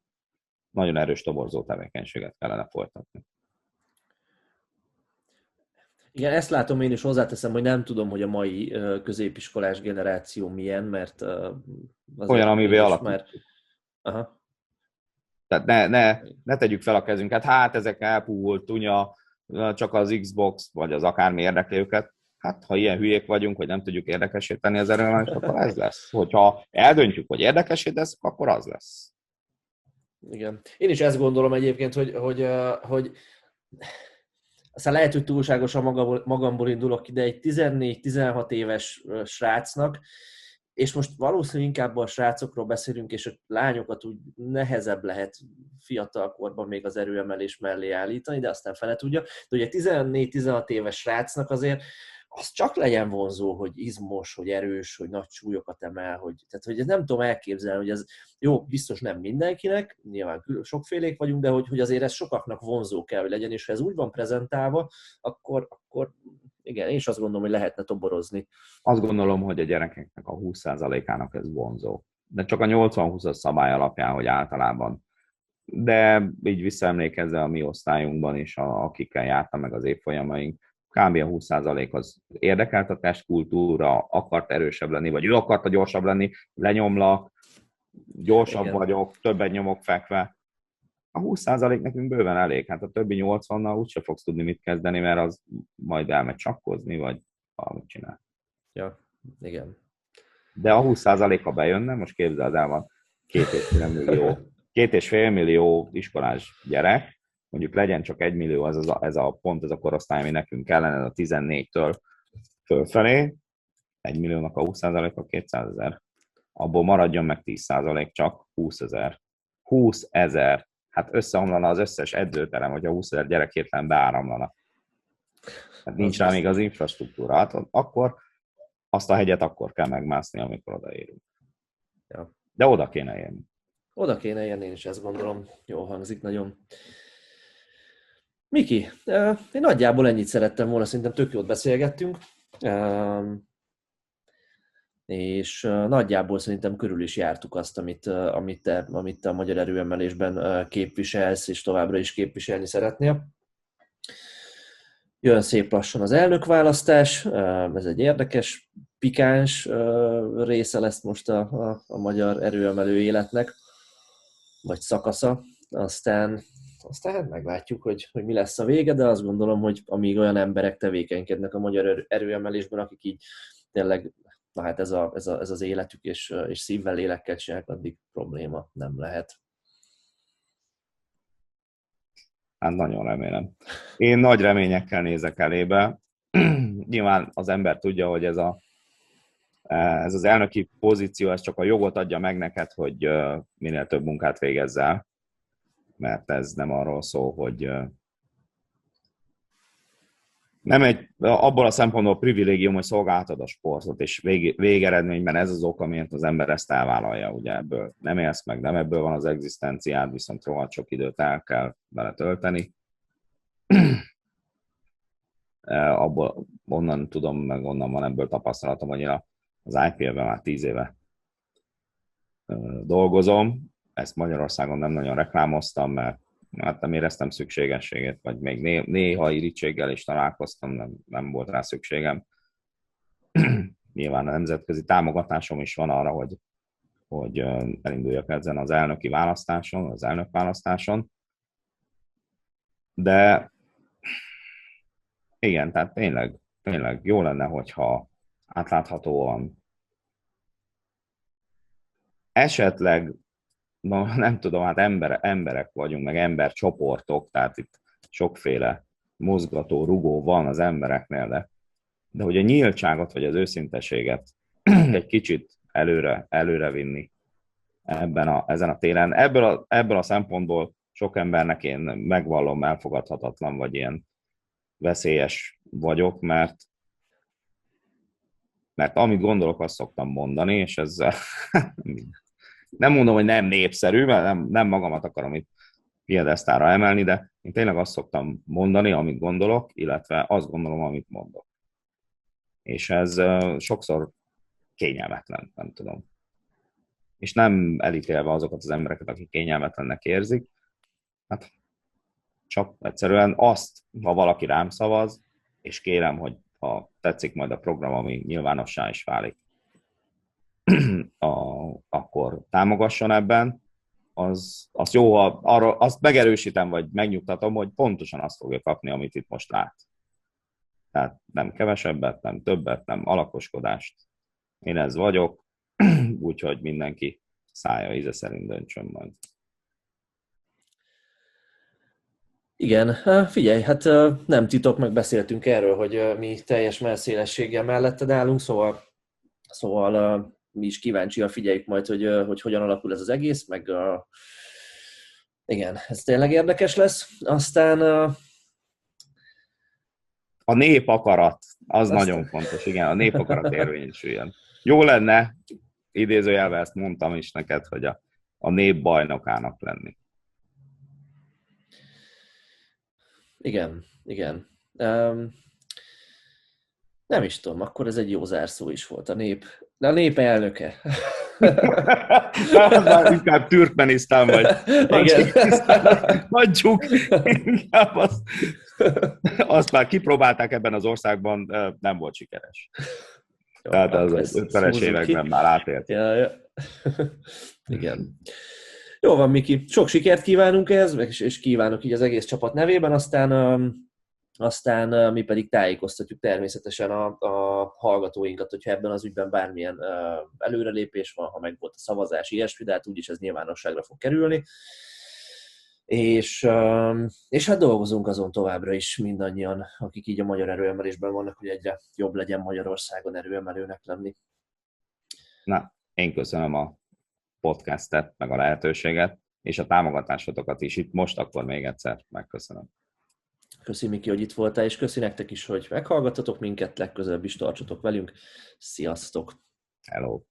nagyon erős toborzó tevékenységet kellene folytatni. Igen, ezt látom én is, hozzáteszem, hogy nem tudom, hogy a mai középiskolás generáció milyen, mert olyan, amivel alakult. Már... Aha. Tehát ne, ne, ne tegyük fel a kezünket, hát ezek elpúlt, tunya, csak az Xbox, vagy az akármi érdekli őket, hát ha ilyen hülyék vagyunk, hogy nem tudjuk érdekesíteni az erőemelést, akkor ez lesz. Hogyha eldöntjük, hogy érdekesít lesz, akkor az lesz. Igen. Én is ezt gondolom egyébként, hogy, hogy, hogy aztán lehet, hogy túlságosan magamból indulok ide, egy 14-16 éves srácnak, és most valószínűleg inkább a srácokról beszélünk, és a lányokat úgy nehezebb lehet fiatalkorban még az erőemelés mellé állítani, de aztán fele tudja. De ugye 14-16 éves srácnak azért az csak legyen vonzó, hogy izmos, hogy erős, hogy nagy súlyokat emel, hogy, tehát hogy nem tudom elképzelni, hogy ez jó, biztos nem mindenkinek, nyilván sokfélék vagyunk, de hogy, hogy azért ez sokaknak vonzó kell, hogy legyen, és ha ez úgy van prezentálva, akkor, akkor igen, én is azt gondolom, hogy lehetne toborozni. Azt gondolom, hogy a gyerekeknek a 20%-ának ez vonzó. De csak a 80-20-as szabály alapján, hogy általában. De így visszaemlékezve a mi osztályunkban is, a, akikkel jártam meg az évfolyamaink, kb. a 20% az érdekelt a testkultúra, akart erősebb lenni, vagy ő akarta gyorsabb lenni, lenyomlak, gyorsabb Igen. vagyok, többet nyomok fekve. A 20% nekünk bőven elég, hát a többi 80-nal úgyse fogsz tudni mit kezdeni, mert az majd elmegy csakkozni, vagy valamit csinál. Ja, igen. De a 20% ha bejönne, most képzeld el, van két és fél millió, két és fél millió iskolás gyerek, mondjuk legyen csak egy millió, ez, az a, ez a pont, ez a korosztály, ami nekünk kellene a 14-től fölfelé, egy milliónak a 20%-a 200 ezer. Abból maradjon meg 10% csak 20 ezer. 20 ezer. Hát összeomlana az összes edzőterem, hogyha 20 ezer gyerek hirtelen beáramlana. Hát nincs rá még az infrastruktúra. Hát akkor azt a hegyet akkor kell megmászni, amikor odaérünk. Ja. De oda kéne érni. Oda kéne érni, én is ezt gondolom. Jó hangzik nagyon. Miki, én nagyjából ennyit szerettem volna, szerintem tök jót beszélgettünk, és nagyjából szerintem körül is jártuk azt, amit, amit, te, amit te a magyar erőemelésben képviselsz, és továbbra is képviselni szeretnél. Jön szép lassan az elnökválasztás, ez egy érdekes, pikáns része lesz most a, a, a magyar erőemelő életnek, vagy szakasza. Aztán aztán hát meglátjuk, hogy, hogy mi lesz a vége, de azt gondolom, hogy amíg olyan emberek tevékenykednek a magyar erőemelésben, akik így tényleg, na hát ez, a, ez, a, ez az életük, és, és szívvel, lélekkel csinálják, addig probléma nem lehet. Hát nagyon remélem. Én nagy reményekkel nézek elébe. Nyilván az ember tudja, hogy ez, a, ez az elnöki pozíció, ez csak a jogot adja meg neked, hogy minél több munkát végezzel mert ez nem arról szól, hogy nem egy, abból a szempontból privilégium, hogy szolgáltad a sportot, és vég, végeredményben ez az ok, amiért az ember ezt elvállalja, ugye ebből nem élsz meg, nem ebből van az egzisztenciád, viszont rohadt sok időt el kell vele tölteni. abból, onnan tudom, meg onnan van ebből tapasztalatom, hogy én az IPL-ben már tíz éve dolgozom, ezt Magyarországon nem nagyon reklámoztam, mert hát nem éreztem szükségességét, vagy még né- néha irítséggel is találkoztam, nem, nem volt rá szükségem. Nyilván a nemzetközi támogatásom is van arra, hogy, hogy elinduljak ezen az elnöki választáson, az elnök választáson. De igen, tehát tényleg, tényleg jó lenne, hogyha átláthatóan esetleg na, nem tudom, hát ember, emberek vagyunk, meg embercsoportok, tehát itt sokféle mozgató, rugó van az embereknél, de, de hogy a nyíltságot vagy az őszinteséget egy kicsit előre, előre vinni ebben a, ezen a téren. Ebből a, ebből a szempontból sok embernek én megvallom elfogadhatatlan, vagy ilyen veszélyes vagyok, mert mert amit gondolok, azt szoktam mondani, és ezzel nem mondom, hogy nem népszerű, mert nem, nem magamat akarom itt piedesztára emelni, de én tényleg azt szoktam mondani, amit gondolok, illetve azt gondolom, amit mondok. És ez sokszor kényelmetlen, nem tudom. És nem elítélve azokat az embereket, akik kényelmetlennek érzik, hát csak egyszerűen azt, ha valaki rám szavaz, és kérem, hogy ha tetszik majd a program, ami nyilvánossá is válik, a, akkor támogasson ebben, az, az jó, ha arra, azt megerősítem, vagy megnyugtatom, hogy pontosan azt fogja kapni, amit itt most lát. Tehát nem kevesebbet, nem többet, nem alakoskodást. Én ez vagyok, úgyhogy mindenki szája íze szerint döntsön majd. Igen, figyelj, hát nem titok, megbeszéltünk erről, hogy mi teljes melszélességgel melletted állunk, szóval, szóval mi is kíváncsian figyeljük majd, hogy, hogy hogyan alakul ez az egész, meg igen, ez tényleg érdekes lesz. Aztán a nép akarat, az Azt... nagyon fontos, igen, a nép akarat érvényesüljön. Jó lenne, idézőjelvel ezt mondtam is neked, hogy a, a nép bajnokának lenni. Igen, igen. Um, nem is tudom, akkor ez egy jó zárszó is volt. A nép, de a nép elnöke. Már inkább Türkmenisztán vagy. Igen. Hagyjuk. Inkább azt, azt már kipróbálták ebben az országban, nem volt sikeres. Jó, Tehát az 50-es években már átért. Ja, ja. Igen. Jó van, Miki. Sok sikert kívánunk ehhez, és, és kívánok így az egész csapat nevében, aztán um, aztán mi pedig tájékoztatjuk természetesen a, a hallgatóinkat, hogyha ebben az ügyben bármilyen előrelépés van, ha meg volt a szavazás, ilyesmi, de hát úgyis ez nyilvánosságra fog kerülni. És, és hát dolgozunk azon továbbra is mindannyian, akik így a magyar erőemelésben vannak, hogy egyre jobb legyen Magyarországon erőemelőnek lenni. Na, én köszönöm a podcastet, meg a lehetőséget, és a támogatásotokat is itt most akkor még egyszer megköszönöm. Köszi Miki, hogy itt voltál, és köszi nektek is, hogy meghallgattatok minket, legközelebb is tartsatok velünk. Sziasztok! Hello!